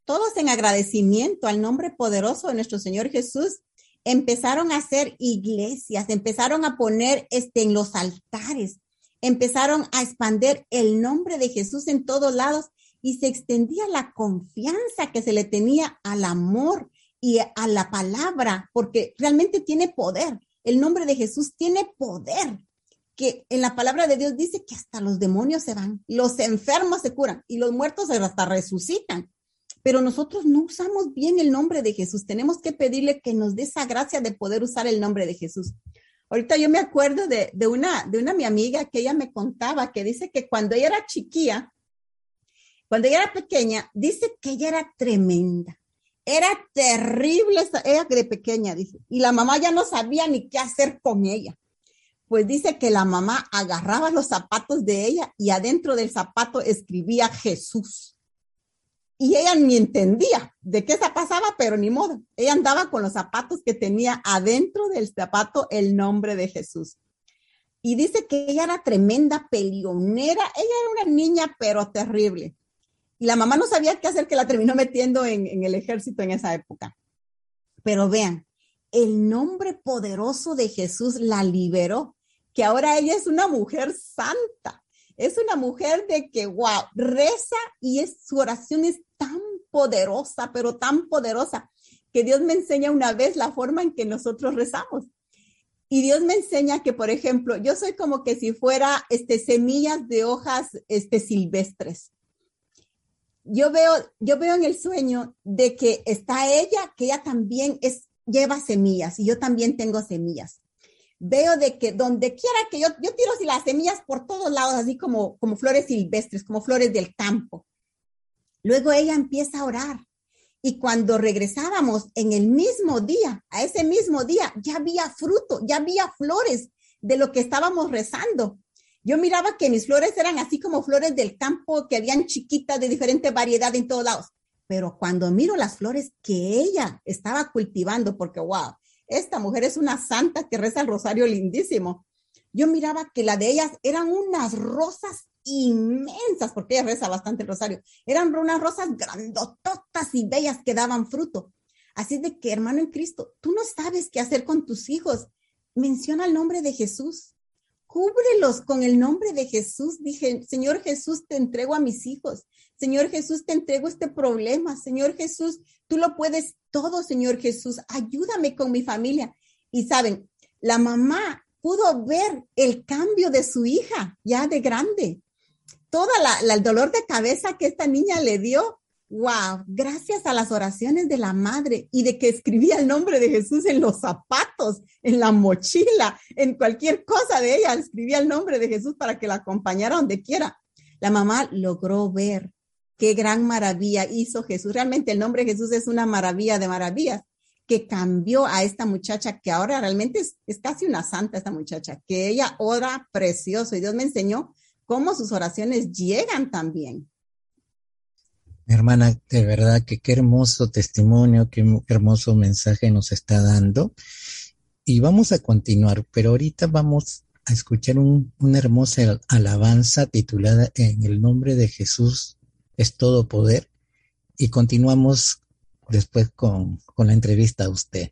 Speaker 3: todos en agradecimiento al nombre poderoso de nuestro Señor Jesús, empezaron a hacer iglesias, empezaron a poner este, en los altares, empezaron a expander el nombre de Jesús en todos lados y se extendía la confianza que se le tenía al amor y a la palabra, porque realmente tiene poder. El nombre de Jesús tiene poder, que en la palabra de Dios dice que hasta los demonios se van, los enfermos se curan y los muertos hasta resucitan pero nosotros no usamos bien el nombre de Jesús. Tenemos que pedirle que nos dé esa gracia de poder usar el nombre de Jesús. Ahorita yo me acuerdo de, una, de una mi amiga que ella me contaba que dice que cuando ella era chiquilla, cuando ella era pequeña, dice que ella era tremenda. Era terrible ella de pequeña, dice. Y la mamá ya no sabía ni qué hacer con ella. Pues dice que la mamá agarraba los zapatos de ella y adentro del zapato escribía Jesús y ella ni entendía de qué se pasaba, pero ni modo. Ella andaba con los zapatos que tenía adentro del zapato el nombre de Jesús. Y dice que ella era tremenda pelionera. Ella era una niña, pero terrible. Y la mamá no sabía qué hacer, que la terminó metiendo en, en el ejército en esa época. Pero vean, el nombre poderoso de Jesús la liberó, que ahora ella es una mujer santa es una mujer de que, wow, reza y es, su oración es tan poderosa, pero tan poderosa, que Dios me enseña una vez la forma en que nosotros rezamos. Y Dios me enseña que, por ejemplo, yo soy como que si fuera este, semillas de hojas este, silvestres. Yo veo, yo veo en el sueño de que está ella, que ella también es, lleva semillas y yo también tengo semillas veo de que donde quiera que yo, yo tiro así las semillas por todos lados, así como, como flores silvestres, como flores del campo. Luego ella empieza a orar. Y cuando regresábamos en el mismo día, a ese mismo día, ya había fruto, ya había flores de lo que estábamos rezando. Yo miraba que mis flores eran así como flores del campo, que habían chiquitas de diferente variedad en todos lados. Pero cuando miro las flores que ella estaba cultivando, porque wow, esta mujer es una santa que reza el rosario lindísimo. Yo miraba que la de ellas eran unas rosas inmensas, porque ella reza bastante el rosario. Eran unas rosas grandototas y bellas que daban fruto. Así de que, hermano en Cristo, tú no sabes qué hacer con tus hijos. Menciona el nombre de Jesús. Cúbrelos con el nombre de Jesús. Dije, Señor Jesús, te entrego a mis hijos. Señor Jesús, te entrego este problema. Señor Jesús, tú lo puedes todo, Señor Jesús. Ayúdame con mi familia. Y saben, la mamá pudo ver el cambio de su hija ya de grande. Toda la, el dolor de cabeza que esta niña le dio, wow, gracias a las oraciones de la madre y de que escribía el nombre de Jesús en los zapatos, en la mochila, en cualquier cosa de ella, escribía el nombre de Jesús para que la acompañara donde quiera. La mamá logró ver qué gran maravilla hizo Jesús. Realmente el nombre de Jesús es una maravilla de maravillas que cambió a esta muchacha que ahora realmente es, es casi una santa esta muchacha, que ella ora precioso y Dios me enseñó cómo sus oraciones llegan también
Speaker 4: hermana, de verdad que qué hermoso testimonio, qué hermoso mensaje nos está dando. Y vamos a continuar, pero ahorita vamos a escuchar una hermosa alabanza titulada En el nombre de Jesús es todo poder. Y continuamos después con, con la entrevista a usted.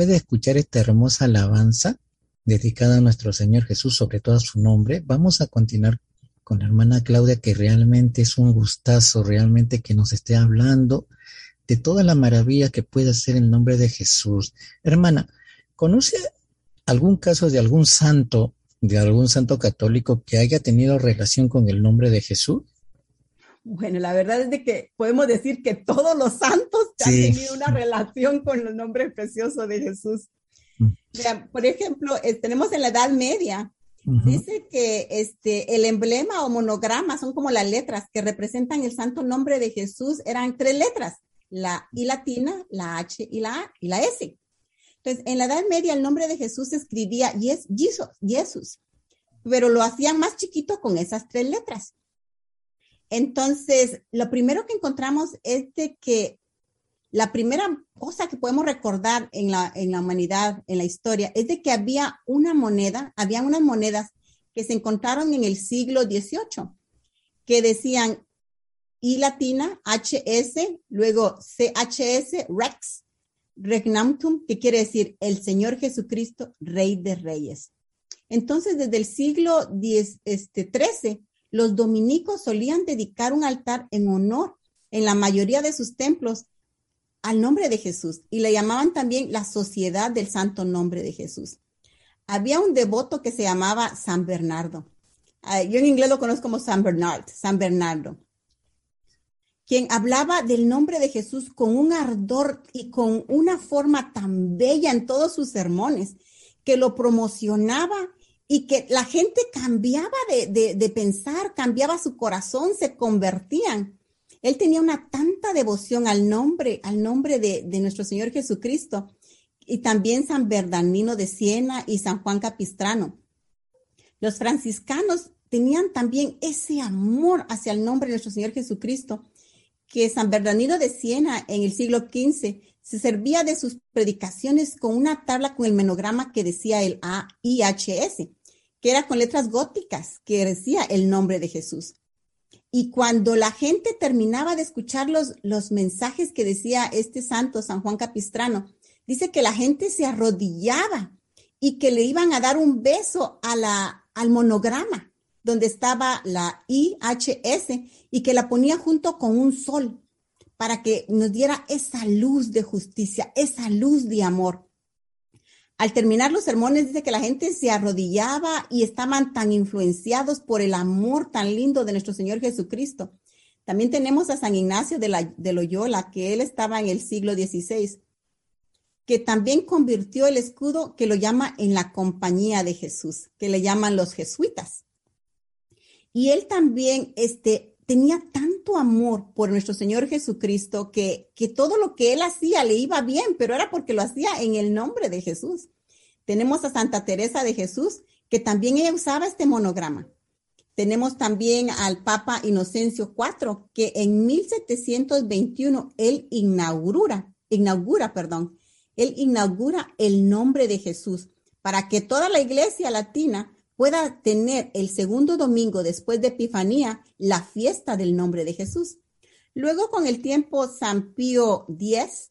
Speaker 2: Después de escuchar esta hermosa alabanza dedicada a nuestro Señor Jesús, sobre todo a su nombre, vamos a continuar con la hermana Claudia, que realmente es un gustazo, realmente que nos esté hablando de toda la maravilla que puede hacer el nombre de Jesús. Hermana, ¿conoce algún caso de algún santo, de algún santo católico que haya tenido relación con el nombre de Jesús?
Speaker 3: Bueno, la verdad es de que podemos decir que todos los santos han tenido una relación con el nombre precioso de Jesús. Mm. por ejemplo, eh, tenemos en la Edad Media, dice que este, el emblema o monograma son como las letras que representan el santo nombre de Jesús, eran tres letras, la I latina, la H y la A y la S. Entonces, en la Edad Media el nombre de Jesús se escribía Jesus, Jesús, pero lo hacían más chiquito con esas tres letras. Entonces, lo primero que encontramos es de que la primera cosa que podemos recordar en la, en la humanidad, en la historia, es de que había una moneda, había unas monedas que se encontraron en el siglo XVIII, que decían I latina, HS, luego CHS, Rex, Regnantum, que quiere decir el Señor Jesucristo, Rey de Reyes. Entonces, desde el siglo XIII, los dominicos solían dedicar un altar en honor en la mayoría de sus templos al nombre de Jesús y le llamaban también la Sociedad del Santo Nombre de Jesús. Había un devoto que se llamaba San Bernardo. Yo en inglés lo conozco como San Bernard, San Bernardo, quien hablaba del nombre de Jesús con un ardor y con una forma tan bella en todos sus sermones, que lo promocionaba y que la gente cambiaba de, pensar, cambiaba su corazón, se convertían. Él tenía una tanta devoción al nombre, al nombre de, nuestro Señor Jesucristo y también San Bernardino de Siena y San Juan Capistrano. Los franciscanos tenían también ese amor hacia el nombre de nuestro Señor Jesucristo, que San Bernardino de Siena en el siglo XV se servía de sus predicaciones con una tabla con el menograma que decía el AIHS que era con letras góticas, que decía el nombre de Jesús. Y cuando la gente terminaba de escuchar los, los mensajes que decía este santo, San Juan Capistrano, dice que la gente se arrodillaba y que le iban a dar un beso a la, al monograma donde estaba la IHS y que la ponía junto con un sol para que nos diera esa luz de justicia, esa luz de amor. Al terminar los sermones dice que la gente se arrodillaba y estaban tan influenciados por el amor tan lindo de nuestro Señor Jesucristo. También tenemos a San Ignacio de, la, de Loyola, que él estaba en el siglo XVI, que también convirtió el escudo que lo llama en la compañía de Jesús, que le llaman los jesuitas. Y él también este, tenía tanto amor por nuestro Señor Jesucristo que, que todo lo que él hacía le iba bien, pero era porque lo hacía en el nombre de Jesús. Tenemos a Santa Teresa de Jesús, que también ella usaba este monograma. Tenemos también al Papa Inocencio IV, que en 1721 él inaugura, inaugura, perdón, él inaugura el nombre de Jesús para que toda la iglesia latina pueda tener el segundo domingo después de Epifanía la fiesta del nombre de Jesús. Luego, con el tiempo, San Pío X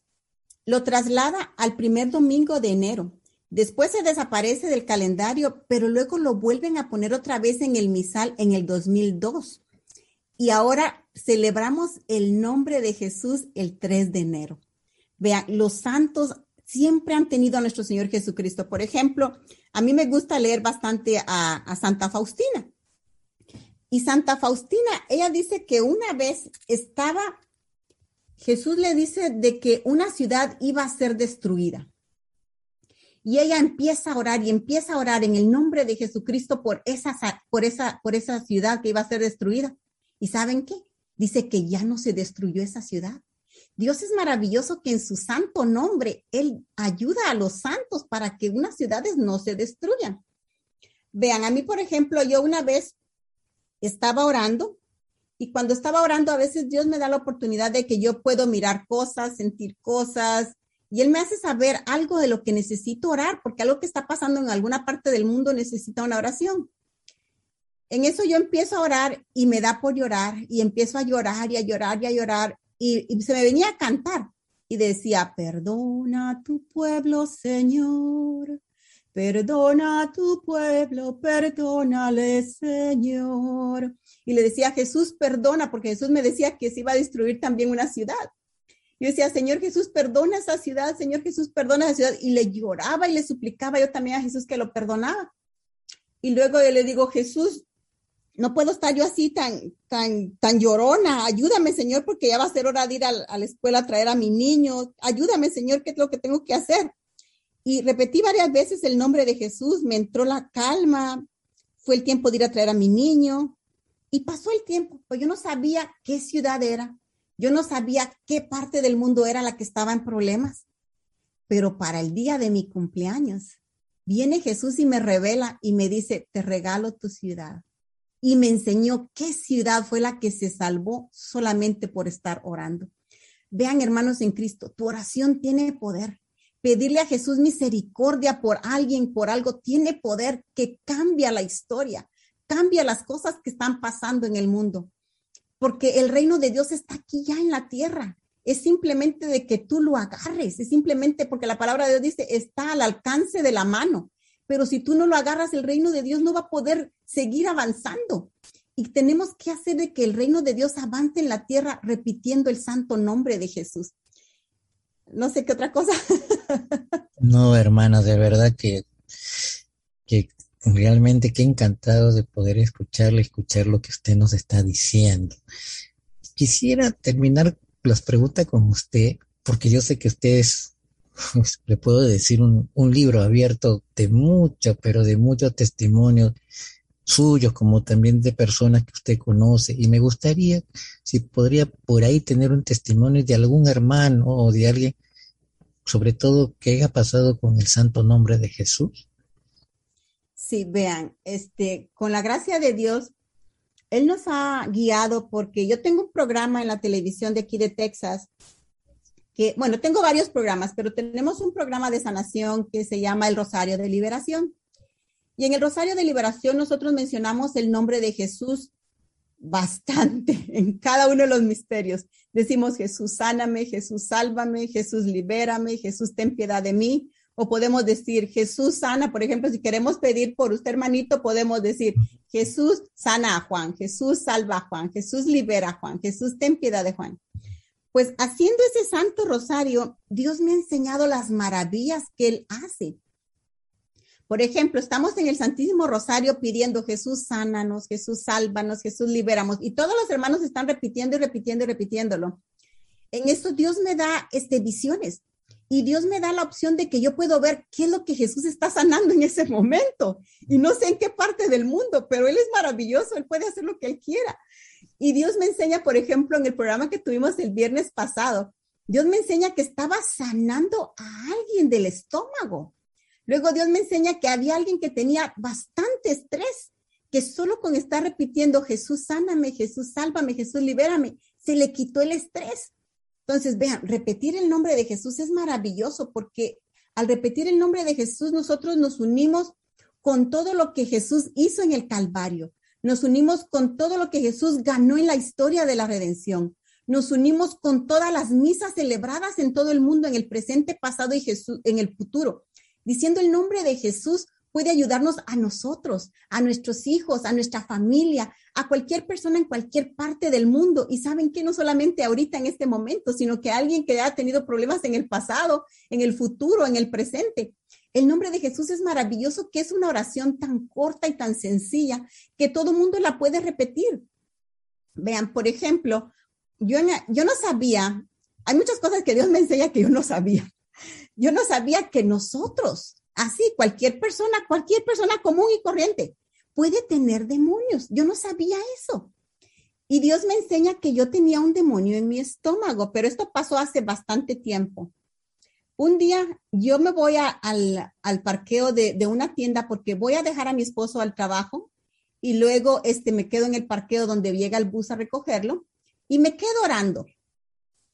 Speaker 3: lo traslada al primer domingo de enero. Después se desaparece del calendario, pero luego lo vuelven a poner otra vez en el misal en el 2002. Y ahora celebramos el nombre de Jesús el 3 de enero. Vean, los santos siempre han tenido a nuestro Señor Jesucristo. Por ejemplo, a mí me gusta leer bastante a, Santa Faustina. Y Santa Faustina, ella dice que una vez estaba, Jesús le dice de que una ciudad iba a ser destruida. Y ella empieza a orar y empieza a orar en el nombre de Jesucristo por esa, por esa, por esa ciudad que iba a ser destruida. ¿Y saben qué? Dice que ya no se destruyó esa ciudad, Dios es maravilloso que en su santo nombre Él ayuda a los santos para que unas ciudades no se destruyan. Vean, a mí, por ejemplo, yo una vez estaba orando y cuando estaba orando, a veces Dios me da la oportunidad de que yo puedo mirar cosas, sentir cosas, y Él me hace saber algo de lo que necesito orar, porque algo que está pasando en alguna parte del mundo necesita una oración. En eso yo empiezo a orar y me da por llorar y empiezo a llorar y a llorar y a llorar y, se me venía a cantar. y decía, perdona a tu pueblo, Señor. Perdona a tu pueblo, perdónale, Señor. Y le decía, Jesús, perdona, porque Jesús me decía que se iba a destruir también una ciudad. Yo decía, Señor Jesús, perdona esa ciudad, Señor Jesús, perdona esa ciudad. Y le lloraba y le suplicaba yo también a Jesús que lo perdonaba. Y luego yo le digo, Jesús, no puedo estar yo así tan, tan, tan llorona. Ayúdame, Señor, porque ya va a ser hora de ir a, la escuela a traer a mi niño. Ayúdame, Señor, ¿qué es lo que tengo que hacer? Y repetí varias veces el nombre de Jesús, me entró la calma, fue el tiempo de ir a traer a mi niño. Y pasó el tiempo, pues yo no sabía qué ciudad era, yo no sabía qué parte del mundo era la que estaba en problemas, pero para el día de mi cumpleaños, viene Jesús y me revela y me dice, te regalo tu ciudad. Y me enseñó qué ciudad fue la que se salvó solamente por estar orando. Vean, hermanos en Cristo, tu oración tiene poder. Pedirle a Jesús misericordia por alguien, por algo, tiene poder que cambia la historia, cambia las cosas que están pasando en el mundo porque el reino de Dios está aquí ya en la tierra. Es simplemente de que tú lo agarres, es simplemente porque la palabra de Dios dice, está al alcance de la mano. Pero si tú no lo agarras, el reino de Dios no va a poder seguir avanzando. Y tenemos que hacer de que el reino de Dios avance en la tierra repitiendo el santo nombre de Jesús. No sé qué otra cosa.
Speaker 2: no, hermana, de verdad que, que realmente qué encantado de poder escucharle, escuchar lo que usted nos está diciendo. Quisiera terminar las preguntas con usted, porque yo sé que usted es, le puedo decir, un, un libro abierto de mucho, pero de muchos testimonios suyos, como también de personas que usted conoce. Y me gustaría, si podría por ahí tener un testimonio de algún hermano o de alguien, sobre todo que haya pasado con el santo nombre de Jesús.
Speaker 3: Sí, vean, este, con la gracia de Dios, Él nos ha guiado porque yo tengo un programa en la televisión de aquí de Texas, bueno, tengo varios programas, pero tenemos un programa de sanación que se llama el Rosario de Liberación. Y en el Rosario de Liberación nosotros mencionamos el nombre de Jesús bastante en cada uno de los misterios. Decimos Jesús, sáname, Jesús, sálvame, Jesús, libérame, Jesús, ten piedad de mí o podemos decir Jesús sana, por ejemplo, si queremos pedir por usted hermanito, podemos decir Jesús sana a Juan, Jesús salva a Juan, Jesús libera a Juan, Jesús ten piedad de Juan. Pues haciendo ese santo rosario, Dios me ha enseñado las maravillas que Él hace. Por ejemplo, estamos en el Santísimo Rosario pidiendo Jesús sánanos, Jesús sálvanos, Jesús liberamos, y todos los hermanos están repitiendo y repitiendo y repitiéndolo. En esto Dios me da este, visiones y Dios me da la opción de que yo puedo ver qué es lo que Jesús está sanando en ese momento. Y no sé en qué parte del mundo, pero Él es maravilloso, Él puede hacer lo que Él quiera. Y Dios me enseña, por ejemplo, en el programa que tuvimos el viernes pasado, Dios me enseña que estaba sanando a alguien del estómago. Luego Dios me enseña que había alguien que tenía bastante estrés, que solo con estar repitiendo Jesús sáname, Jesús sálvame, Jesús libérame, se le quitó el estrés. Entonces, vean, repetir el nombre de Jesús es maravilloso porque al repetir el nombre de Jesús nosotros nos unimos con todo lo que Jesús hizo en el Calvario. Nos unimos con todo lo que Jesús ganó en la historia de la redención. Nos unimos con todas las misas celebradas en todo el mundo, en el presente, pasado y Jesús, en el futuro. Diciendo el nombre de Jesús, puede ayudarnos a nosotros, a nuestros hijos, a nuestra familia, a cualquier persona en cualquier parte del mundo. Y saben que no solamente ahorita en este momento, sino que alguien que ha tenido problemas en el pasado, en el futuro, en el presente. El nombre de Jesús es maravilloso, que es una oración tan corta y tan sencilla que todo mundo la puede repetir. Vean, por ejemplo, yo, no sabía, hay muchas cosas que Dios me enseña que yo no sabía. Yo no sabía que nosotros Así, cualquier persona, cualquier persona común y corriente puede tener demonios. Yo no sabía eso. Y Dios me enseña que yo tenía un demonio en mi estómago, pero esto pasó hace bastante tiempo. Un día yo me voy al, parqueo de, de, una tienda porque voy a dejar a mi esposo al trabajo y luego este, me quedo en el parqueo donde llega el bus a recogerlo y me quedo orando.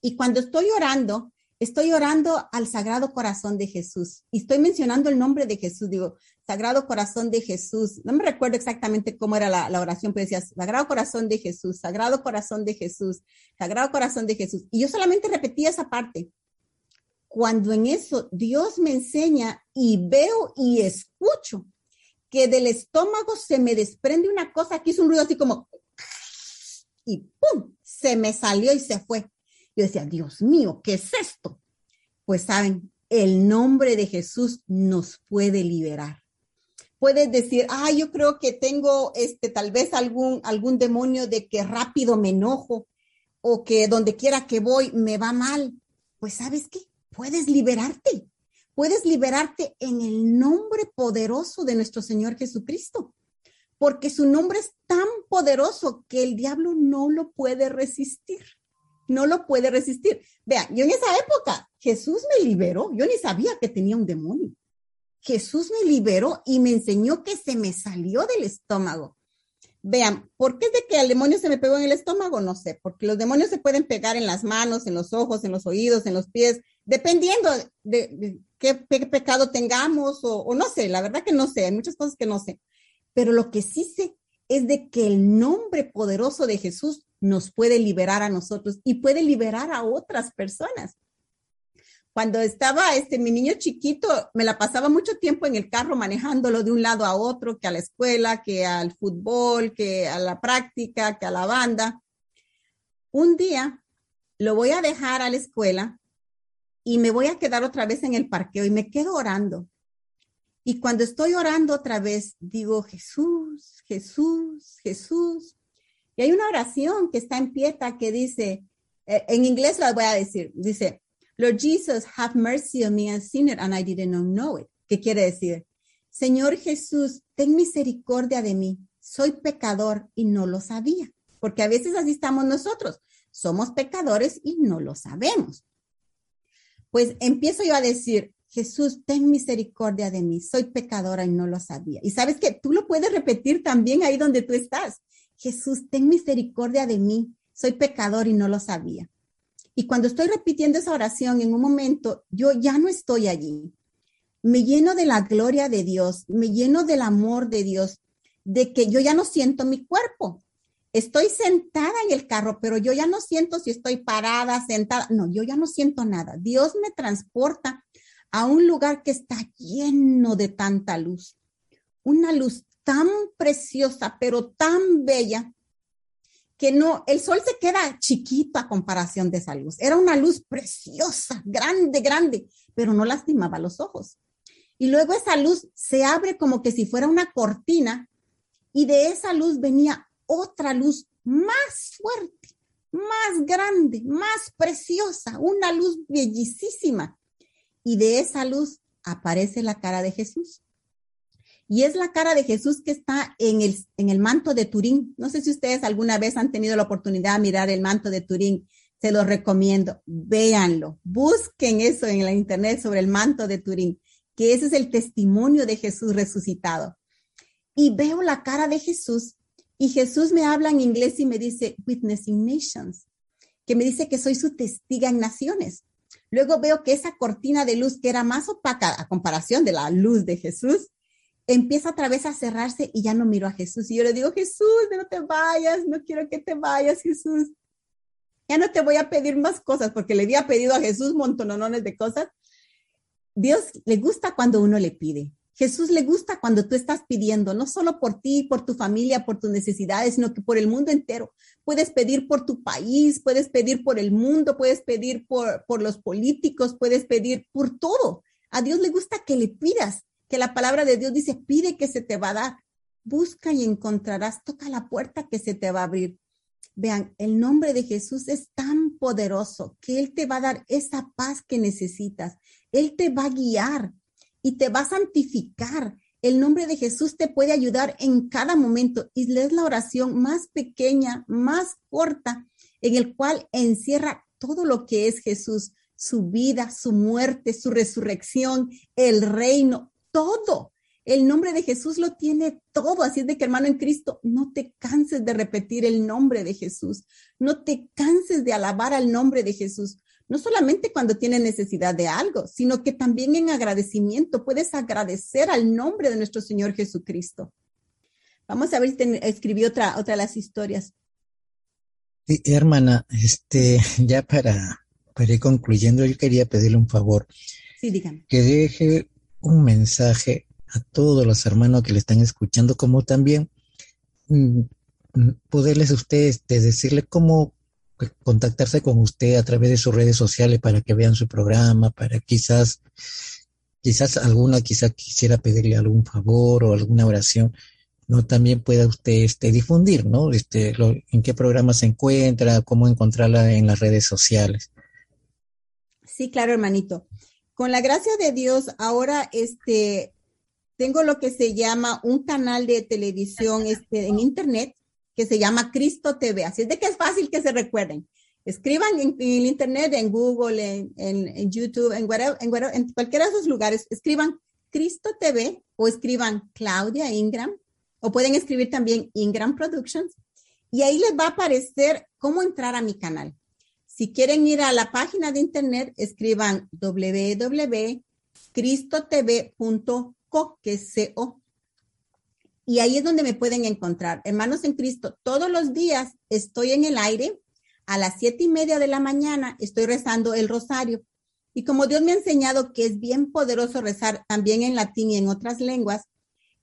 Speaker 3: Y cuando estoy orando, estoy orando al Sagrado Corazón de Jesús y estoy mencionando el nombre de Jesús. Digo, Sagrado Corazón de Jesús. No me recuerdo exactamente cómo era la, oración, pero decía, Sagrado Corazón de Jesús, Sagrado Corazón de Jesús, Sagrado Corazón de Jesús. Y yo solamente repetía esa parte. Cuando en eso Dios me enseña y veo y escucho que del estómago se me desprende una cosa que hizo un ruido así como y ¡pum! se me salió y se fue. Yo decía, Dios mío, ¿qué es esto? Pues saben, el nombre de Jesús nos puede liberar. Puedes decir, ah, yo creo que tengo este, tal vez algún, algún demonio de que rápido me enojo o que donde quiera que voy me va mal. Pues sabes qué, puedes liberarte. Puedes liberarte en el nombre poderoso de nuestro Señor Jesucristo porque su nombre es tan poderoso que el diablo no lo puede resistir. No lo puede resistir. Vean, yo en esa época, Jesús me liberó. Yo ni sabía que tenía un demonio. Jesús me liberó y me enseñó que se me salió del estómago. Vean, ¿por qué es de que el demonio se me pegó en el estómago? No sé, porque los demonios se pueden pegar en las manos, en los ojos, en los oídos, en los pies, dependiendo de, qué pecado tengamos o, o, no sé, la verdad que no sé, hay muchas cosas que no sé pero lo que sí sé es de que el nombre poderoso de Jesús nos puede liberar a nosotros y puede liberar a otras personas. Cuando estaba este mi niño chiquito, me la pasaba mucho tiempo en el carro manejándolo de un lado a otro, que a la escuela, que al fútbol, que a la práctica, que a la banda. Un día lo voy a dejar a la escuela y me voy a quedar otra vez en el parqueo y me quedo orando y cuando estoy orando otra vez, digo, Jesús, Jesús, Jesús. Y hay una oración que está en pieta que dice, eh, en inglés la voy a decir, dice, Lord Jesus, have mercy on me, a sinner, and I didn't know it. ¿Qué quiere decir? Señor Jesús, ten misericordia de mí. Soy pecador y no lo sabía. Porque a veces así estamos nosotros. Somos pecadores y no lo sabemos. Pues empiezo yo a decir, Jesús, ten misericordia de mí, soy pecadora y no lo sabía. Y sabes que tú lo puedes repetir también ahí donde tú estás. Jesús, ten misericordia de mí, soy pecador y no lo sabía. Y cuando estoy repitiendo esa oración, en un momento, yo ya no estoy allí. Me lleno de la gloria de Dios, me lleno del amor de Dios, de que yo ya no siento mi cuerpo. Estoy sentada en el carro, pero yo ya no siento si estoy parada, sentada. No, yo ya no siento nada. Dios me transporta a un lugar que está lleno de tanta luz. Una luz tan preciosa, pero tan bella, que no, el sol se queda chiquito a comparación de esa luz. Era una luz preciosa, grande, grande, pero no lastimaba los ojos. Y luego esa luz se abre como que si fuera una cortina y de esa luz venía otra luz más fuerte, más grande, más preciosa, una luz bellísima y de esa luz aparece la cara de Jesús. Y es la cara de Jesús que está en el, en el manto de Turín. No sé si ustedes alguna vez han tenido la oportunidad de mirar el manto de Turín. Se los recomiendo. Véanlo. Busquen eso en la internet sobre el manto de Turín, que ese es el testimonio de Jesús resucitado. Y veo la cara de Jesús y Jesús me habla en inglés y me dice, witnessing nations, que me dice que soy su testiga en naciones. Luego veo que esa cortina de luz que era más opaca a comparación de la luz de Jesús, empieza otra vez a cerrarse y ya no miro a Jesús. Y yo le digo, Jesús, no te vayas, no quiero que te vayas, Jesús. Ya no te voy a pedir más cosas porque le había pedido a Jesús montonones de cosas. Dios le gusta cuando uno le pide. Jesús le gusta cuando tú estás pidiendo, no solo por ti, por tu familia, por tus necesidades, sino que por el mundo entero. Puedes pedir por tu país, puedes pedir por el mundo, puedes pedir por, por los políticos, puedes pedir por todo. A Dios le gusta que le pidas, que la palabra de Dios dice, pide que se te va a dar. Busca y encontrarás, toca la puerta que se te va a abrir. Vean, el nombre de Jesús es tan poderoso que Él te va a dar esa paz que necesitas. Él te va a guiar y te va a santificar. El nombre de Jesús te puede ayudar en cada momento y es la oración más pequeña, más corta, en el cual encierra todo lo que es Jesús, su vida, su muerte, su resurrección, el reino, todo. El nombre de Jesús lo tiene todo. Así es de que, hermano en Cristo, no te canses de repetir el nombre de Jesús. No te canses de alabar al nombre de Jesús no solamente cuando tienes necesidad de algo, sino que también en agradecimiento puedes agradecer al nombre de nuestro Señor Jesucristo. Vamos a ver si escribí otra, otra de las historias.
Speaker 2: Sí, hermana, este, ya para para ir concluyendo, yo quería pedirle un favor.
Speaker 3: Sí, dígame.
Speaker 2: Que deje un mensaje a todos los hermanos que le están escuchando, como también mm, mm, poderles a ustedes decirle cómo contactarse con usted a través de sus redes sociales para que vean su programa, para quizás, quizás alguna quizás quisiera pedirle algún favor o alguna oración, no también pueda usted este, difundir, ¿no? Este, en qué programa se encuentra, cómo encontrarla en las redes sociales.
Speaker 3: Sí, claro, hermanito. Con la gracia de Dios, ahora este, tengo lo que se llama un canal de televisión este, en internet que se llama Cristo TV. Así es de que es fácil que se recuerden. Escriban en, internet, en Google, en, YouTube, en, en, cualquiera de esos lugares, escriban Cristo TV o escriban Claudia Ingram o pueden escribir también Ingram Productions y ahí les va a aparecer cómo entrar a mi canal. Si quieren ir a la página de internet, escriban www.cristotv.co, que es. Y ahí es donde me pueden encontrar. Hermanos en Cristo, todos los días estoy en el aire. A las siete y media de la mañana estoy rezando el rosario. Y como Dios me ha enseñado que es bien poderoso rezar también en latín y en otras lenguas,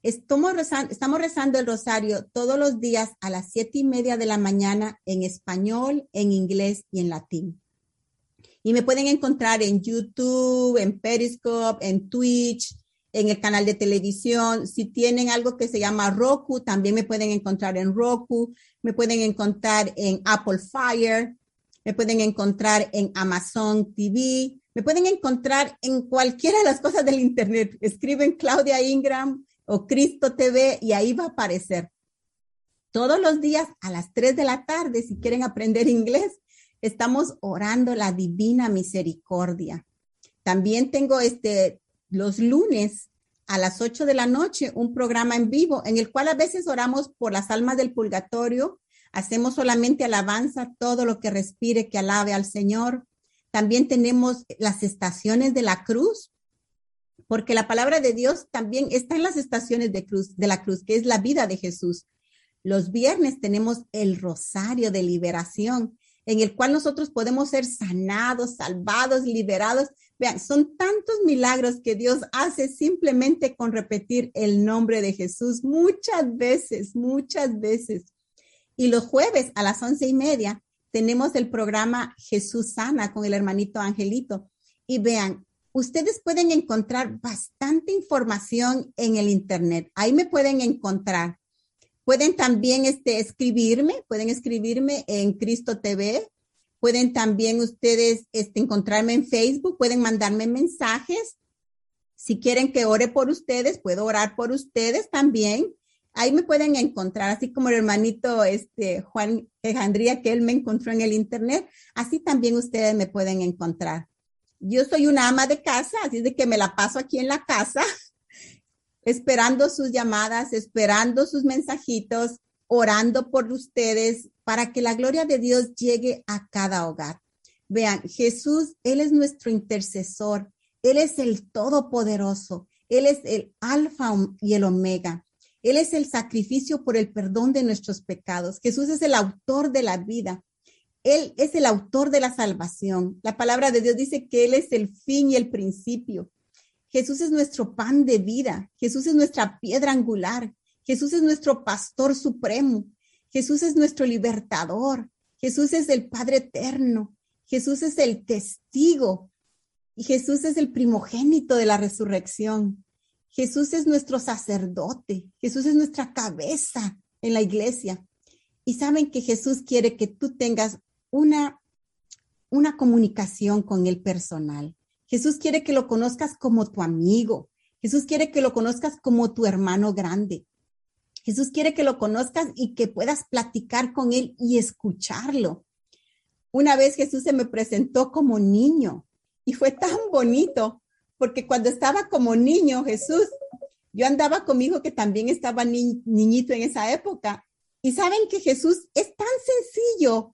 Speaker 3: estamos rezando, rezando el rosario todos los días a las siete y media de la mañana en español, en inglés y en latín. Y me pueden encontrar en YouTube, en Periscope, en Twitch, en el canal de televisión. Si tienen algo que se llama Roku, también me pueden encontrar en Roku, me pueden encontrar en Apple Fire, me pueden encontrar en Amazon TV, me pueden encontrar en cualquiera de las cosas del Internet. Escriben Claudia Ingram o Cristo TV y ahí va a aparecer. Todos los días a las 3 de la tarde, si quieren aprender inglés, estamos orando la divina misericordia. También tengo este los lunes a las 8 de la noche un programa en vivo en el cual a veces oramos por las almas del purgatorio, hacemos solamente alabanza, todo lo que respire que alabe al Señor. También tenemos las estaciones de la cruz, porque la palabra de Dios también está en las estaciones de cruz de la cruz, que es la vida de Jesús. Los viernes tenemos el rosario de liberación, en el cual nosotros podemos ser sanados, salvados, liberados Vean, son tantos milagros que Dios hace simplemente con repetir el nombre de Jesús muchas veces, muchas veces. Y los jueves a las once y media tenemos el programa Jesús Sana con el hermanito Angelito. Y vean, ustedes pueden encontrar bastante información en el Internet. Ahí me pueden encontrar. Pueden también este, escribirme, pueden escribirme en Cristo TV Pueden también ustedes este, encontrarme en Facebook, pueden mandarme mensajes. Si quieren que ore por ustedes, puedo orar por ustedes también. Ahí me pueden encontrar, así como el hermanito este, Juan Alejandría, que él me encontró en el Internet, así también ustedes me pueden encontrar. Yo soy una ama de casa, así de que me la paso aquí en la casa, esperando sus llamadas, esperando sus mensajitos, orando por ustedes para que la gloria de Dios llegue a cada hogar. Vean, Jesús, Él es nuestro intercesor, Él es el Todopoderoso, Él es el Alfa y el Omega. Él es el sacrificio por el perdón de nuestros pecados. Jesús es el autor de la vida. Él es el autor de la salvación. La palabra de Dios dice que Él es el fin y el principio. Jesús es nuestro pan de vida. Jesús es nuestra piedra angular. Jesús es nuestro pastor supremo. Jesús es nuestro libertador. Jesús es el Padre eterno. Jesús es el testigo. Y Jesús es el primogénito de la resurrección. Jesús es nuestro sacerdote. Jesús es nuestra cabeza en la iglesia. Y saben que Jesús quiere que tú tengas una, una comunicación con el personal. Jesús quiere que lo conozcas como tu amigo. Jesús quiere que lo conozcas como tu hermano grande. Jesús quiere que lo conozcas y que puedas platicar con él y escucharlo. Una vez Jesús se me presentó como niño y fue tan bonito porque cuando estaba como niño Jesús, yo andaba conmigo que también estaba niñito en esa época. Y saben que Jesús es tan sencillo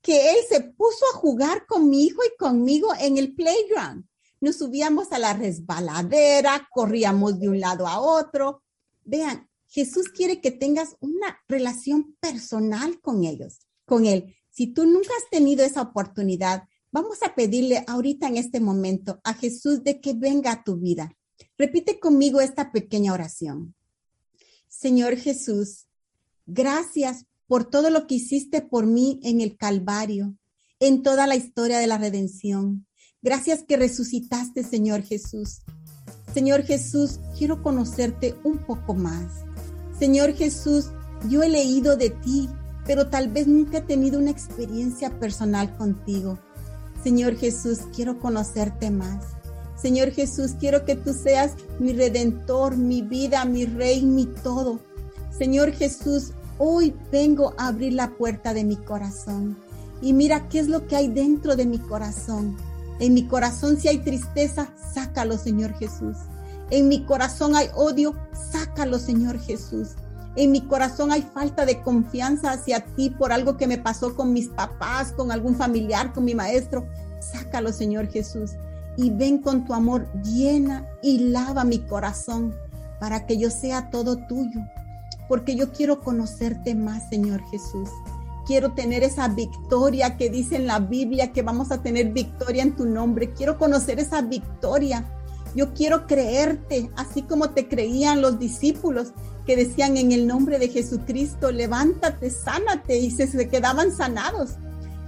Speaker 3: que él se puso a jugar con mi hijo y conmigo en el playground. Nos subíamos a la resbaladera, corríamos de un lado a otro. Vean, Jesús quiere que tengas una relación personal con ellos, con Él. Si tú nunca has tenido esa oportunidad, Vamos a pedirle ahorita en este momento a Jesús de que venga a tu vida. Repite conmigo esta pequeña oración. Señor Jesús, gracias por todo lo que hiciste por mí en el Calvario, en toda la historia de la redención. Gracias que resucitaste, Señor Jesús. Señor Jesús, quiero conocerte un poco más. Señor Jesús, yo he leído de ti, pero tal vez nunca he tenido una experiencia personal contigo. Señor Jesús, quiero conocerte más. Señor Jesús, quiero que tú seas mi redentor, mi vida, mi rey, mi todo. Señor Jesús, hoy vengo a abrir la puerta de mi corazón. Y mira qué es lo que hay dentro de mi corazón. En mi corazón si hay tristeza, sácalo, Señor Jesús. En mi corazón hay odio, sácalo, Señor Jesús. En mi corazón hay falta de confianza hacia ti por algo que me pasó con mis papás, con algún familiar, con mi maestro. Sácalo, Señor Jesús. Y ven con tu amor, llena y lava mi corazón para que yo sea todo tuyo. Porque yo quiero conocerte más, Señor Jesús. Quiero tener esa victoria que dice en la Biblia que vamos a tener victoria en tu nombre. Quiero conocer esa victoria. Yo quiero creerte, así como te creían los discípulos que decían en el nombre de Jesucristo, levántate, sánate y se, se quedaban sanados.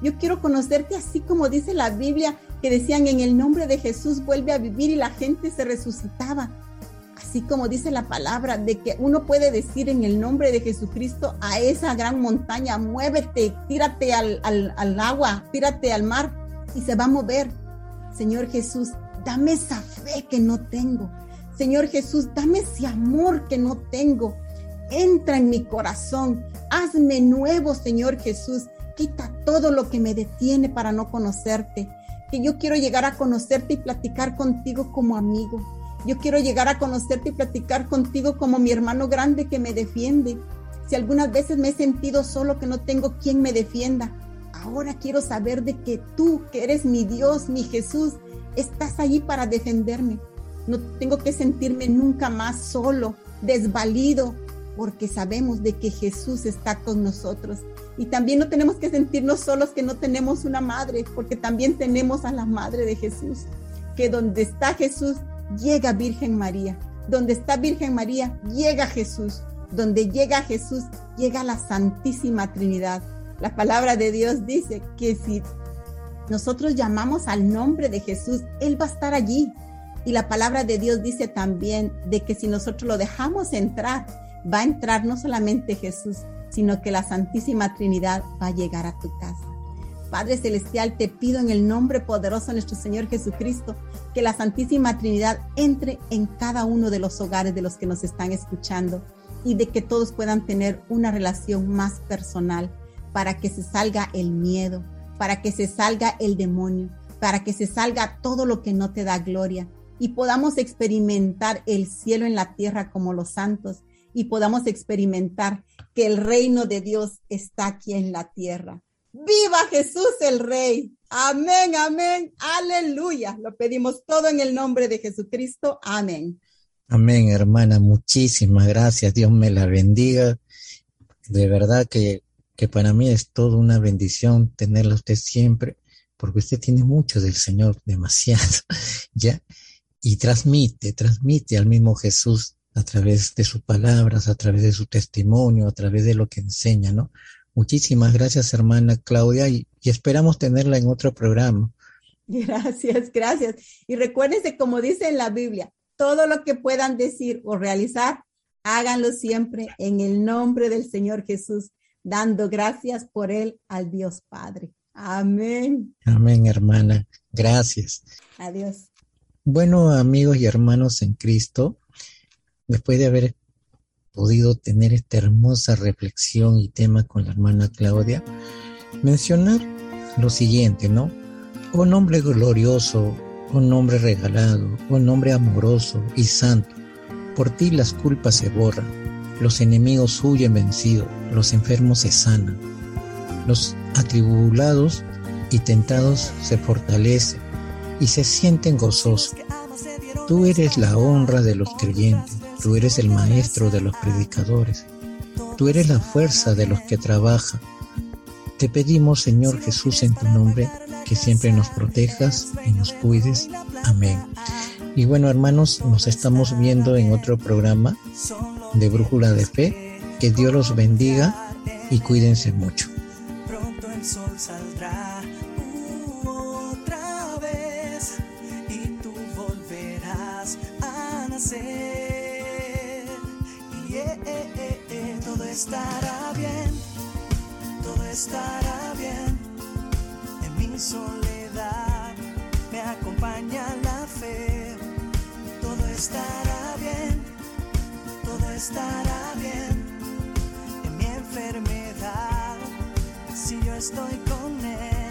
Speaker 3: Yo quiero conocerte así como dice la Biblia, que decían en el nombre de Jesús vuelve a vivir y la gente se resucitaba. Así como dice la palabra de que uno puede decir en el nombre de Jesucristo a esa gran montaña, muévete, tírate al, al, al agua, tírate al mar y se va a mover. Señor Jesús, dame esa fe que no tengo. Señor Jesús, dame ese amor que no tengo. Entra en mi corazón. Hazme nuevo, Señor Jesús. Quita todo lo que me detiene para no conocerte. Que yo quiero llegar a conocerte y platicar contigo como amigo. Yo quiero llegar a conocerte y platicar contigo como mi hermano grande que me defiende. Si algunas veces me he sentido solo que no tengo quien me defienda, ahora quiero saber de que tú, que eres mi Dios, mi Jesús, estás allí para defenderme. No tengo que sentirme nunca más solo, desvalido, porque sabemos de que Jesús está con nosotros. Y también no tenemos que sentirnos solos que no tenemos una madre, porque también tenemos a la madre de Jesús, que donde está Jesús, llega Virgen María. Donde está Virgen María, llega Jesús. Donde llega Jesús, llega la Santísima Trinidad. La palabra de Dios dice que si nosotros llamamos al nombre de Jesús, Él va a estar allí. Y la palabra de Dios dice también de que si nosotros lo dejamos entrar, va a entrar no solamente Jesús, sino que la Santísima Trinidad va a llegar a tu casa. Padre Celestial, te pido en el nombre poderoso de nuestro Señor Jesucristo que la Santísima Trinidad entre en cada uno de los hogares de los que nos están escuchando y de que todos puedan tener una relación más personal para que se salga el miedo, para que se salga el demonio, para que se salga todo lo que no te da gloria y podamos experimentar el cielo en la tierra como los santos y podamos experimentar que el reino de Dios está aquí en la tierra. Viva Jesús el Rey. Amén, amén, aleluya. Lo pedimos todo en el nombre de Jesucristo. Amén.
Speaker 2: Amén, hermana. Muchísimas gracias. Dios me la bendiga. De verdad que, que para mí es toda una bendición tenerla usted siempre, porque usted tiene mucho del Señor, demasiado, ¿ya? y transmite, transmite al mismo Jesús a través de sus palabras, a través de su testimonio, a través de lo que enseña, ¿no? Muchísimas gracias, hermana Claudia, y, esperamos tenerla en otro programa.
Speaker 3: Gracias, gracias. Y recuérdense, como dice en la Biblia, todo lo que puedan decir o realizar, háganlo siempre en el nombre del Señor Jesús, dando gracias por él al Dios Padre. Amén.
Speaker 2: Amén, hermana. Gracias.
Speaker 3: Adiós.
Speaker 2: Bueno, amigos y hermanos en Cristo, después de haber podido tener esta hermosa reflexión y tema con la hermana Claudia, mencionar lo siguiente, ¿no? Oh nombre glorioso, oh nombre regalado, oh nombre amoroso y santo, por ti las culpas se borran, los enemigos huyen vencidos, los enfermos se sanan, los atribulados y tentados se fortalecen y se sienten gozosos. Tú eres la honra de los creyentes, tú eres el maestro de los predicadores, tú eres la fuerza de los que trabajan. Te pedimos, Señor Jesús, en tu nombre,
Speaker 4: que siempre nos protejas y nos cuides. Amén. Y bueno, hermanos, nos estamos viendo en otro programa de Brújula de Fe. Que Dios los bendiga y cuídense mucho. Estará bien enfermedad, si yo estoy con Él,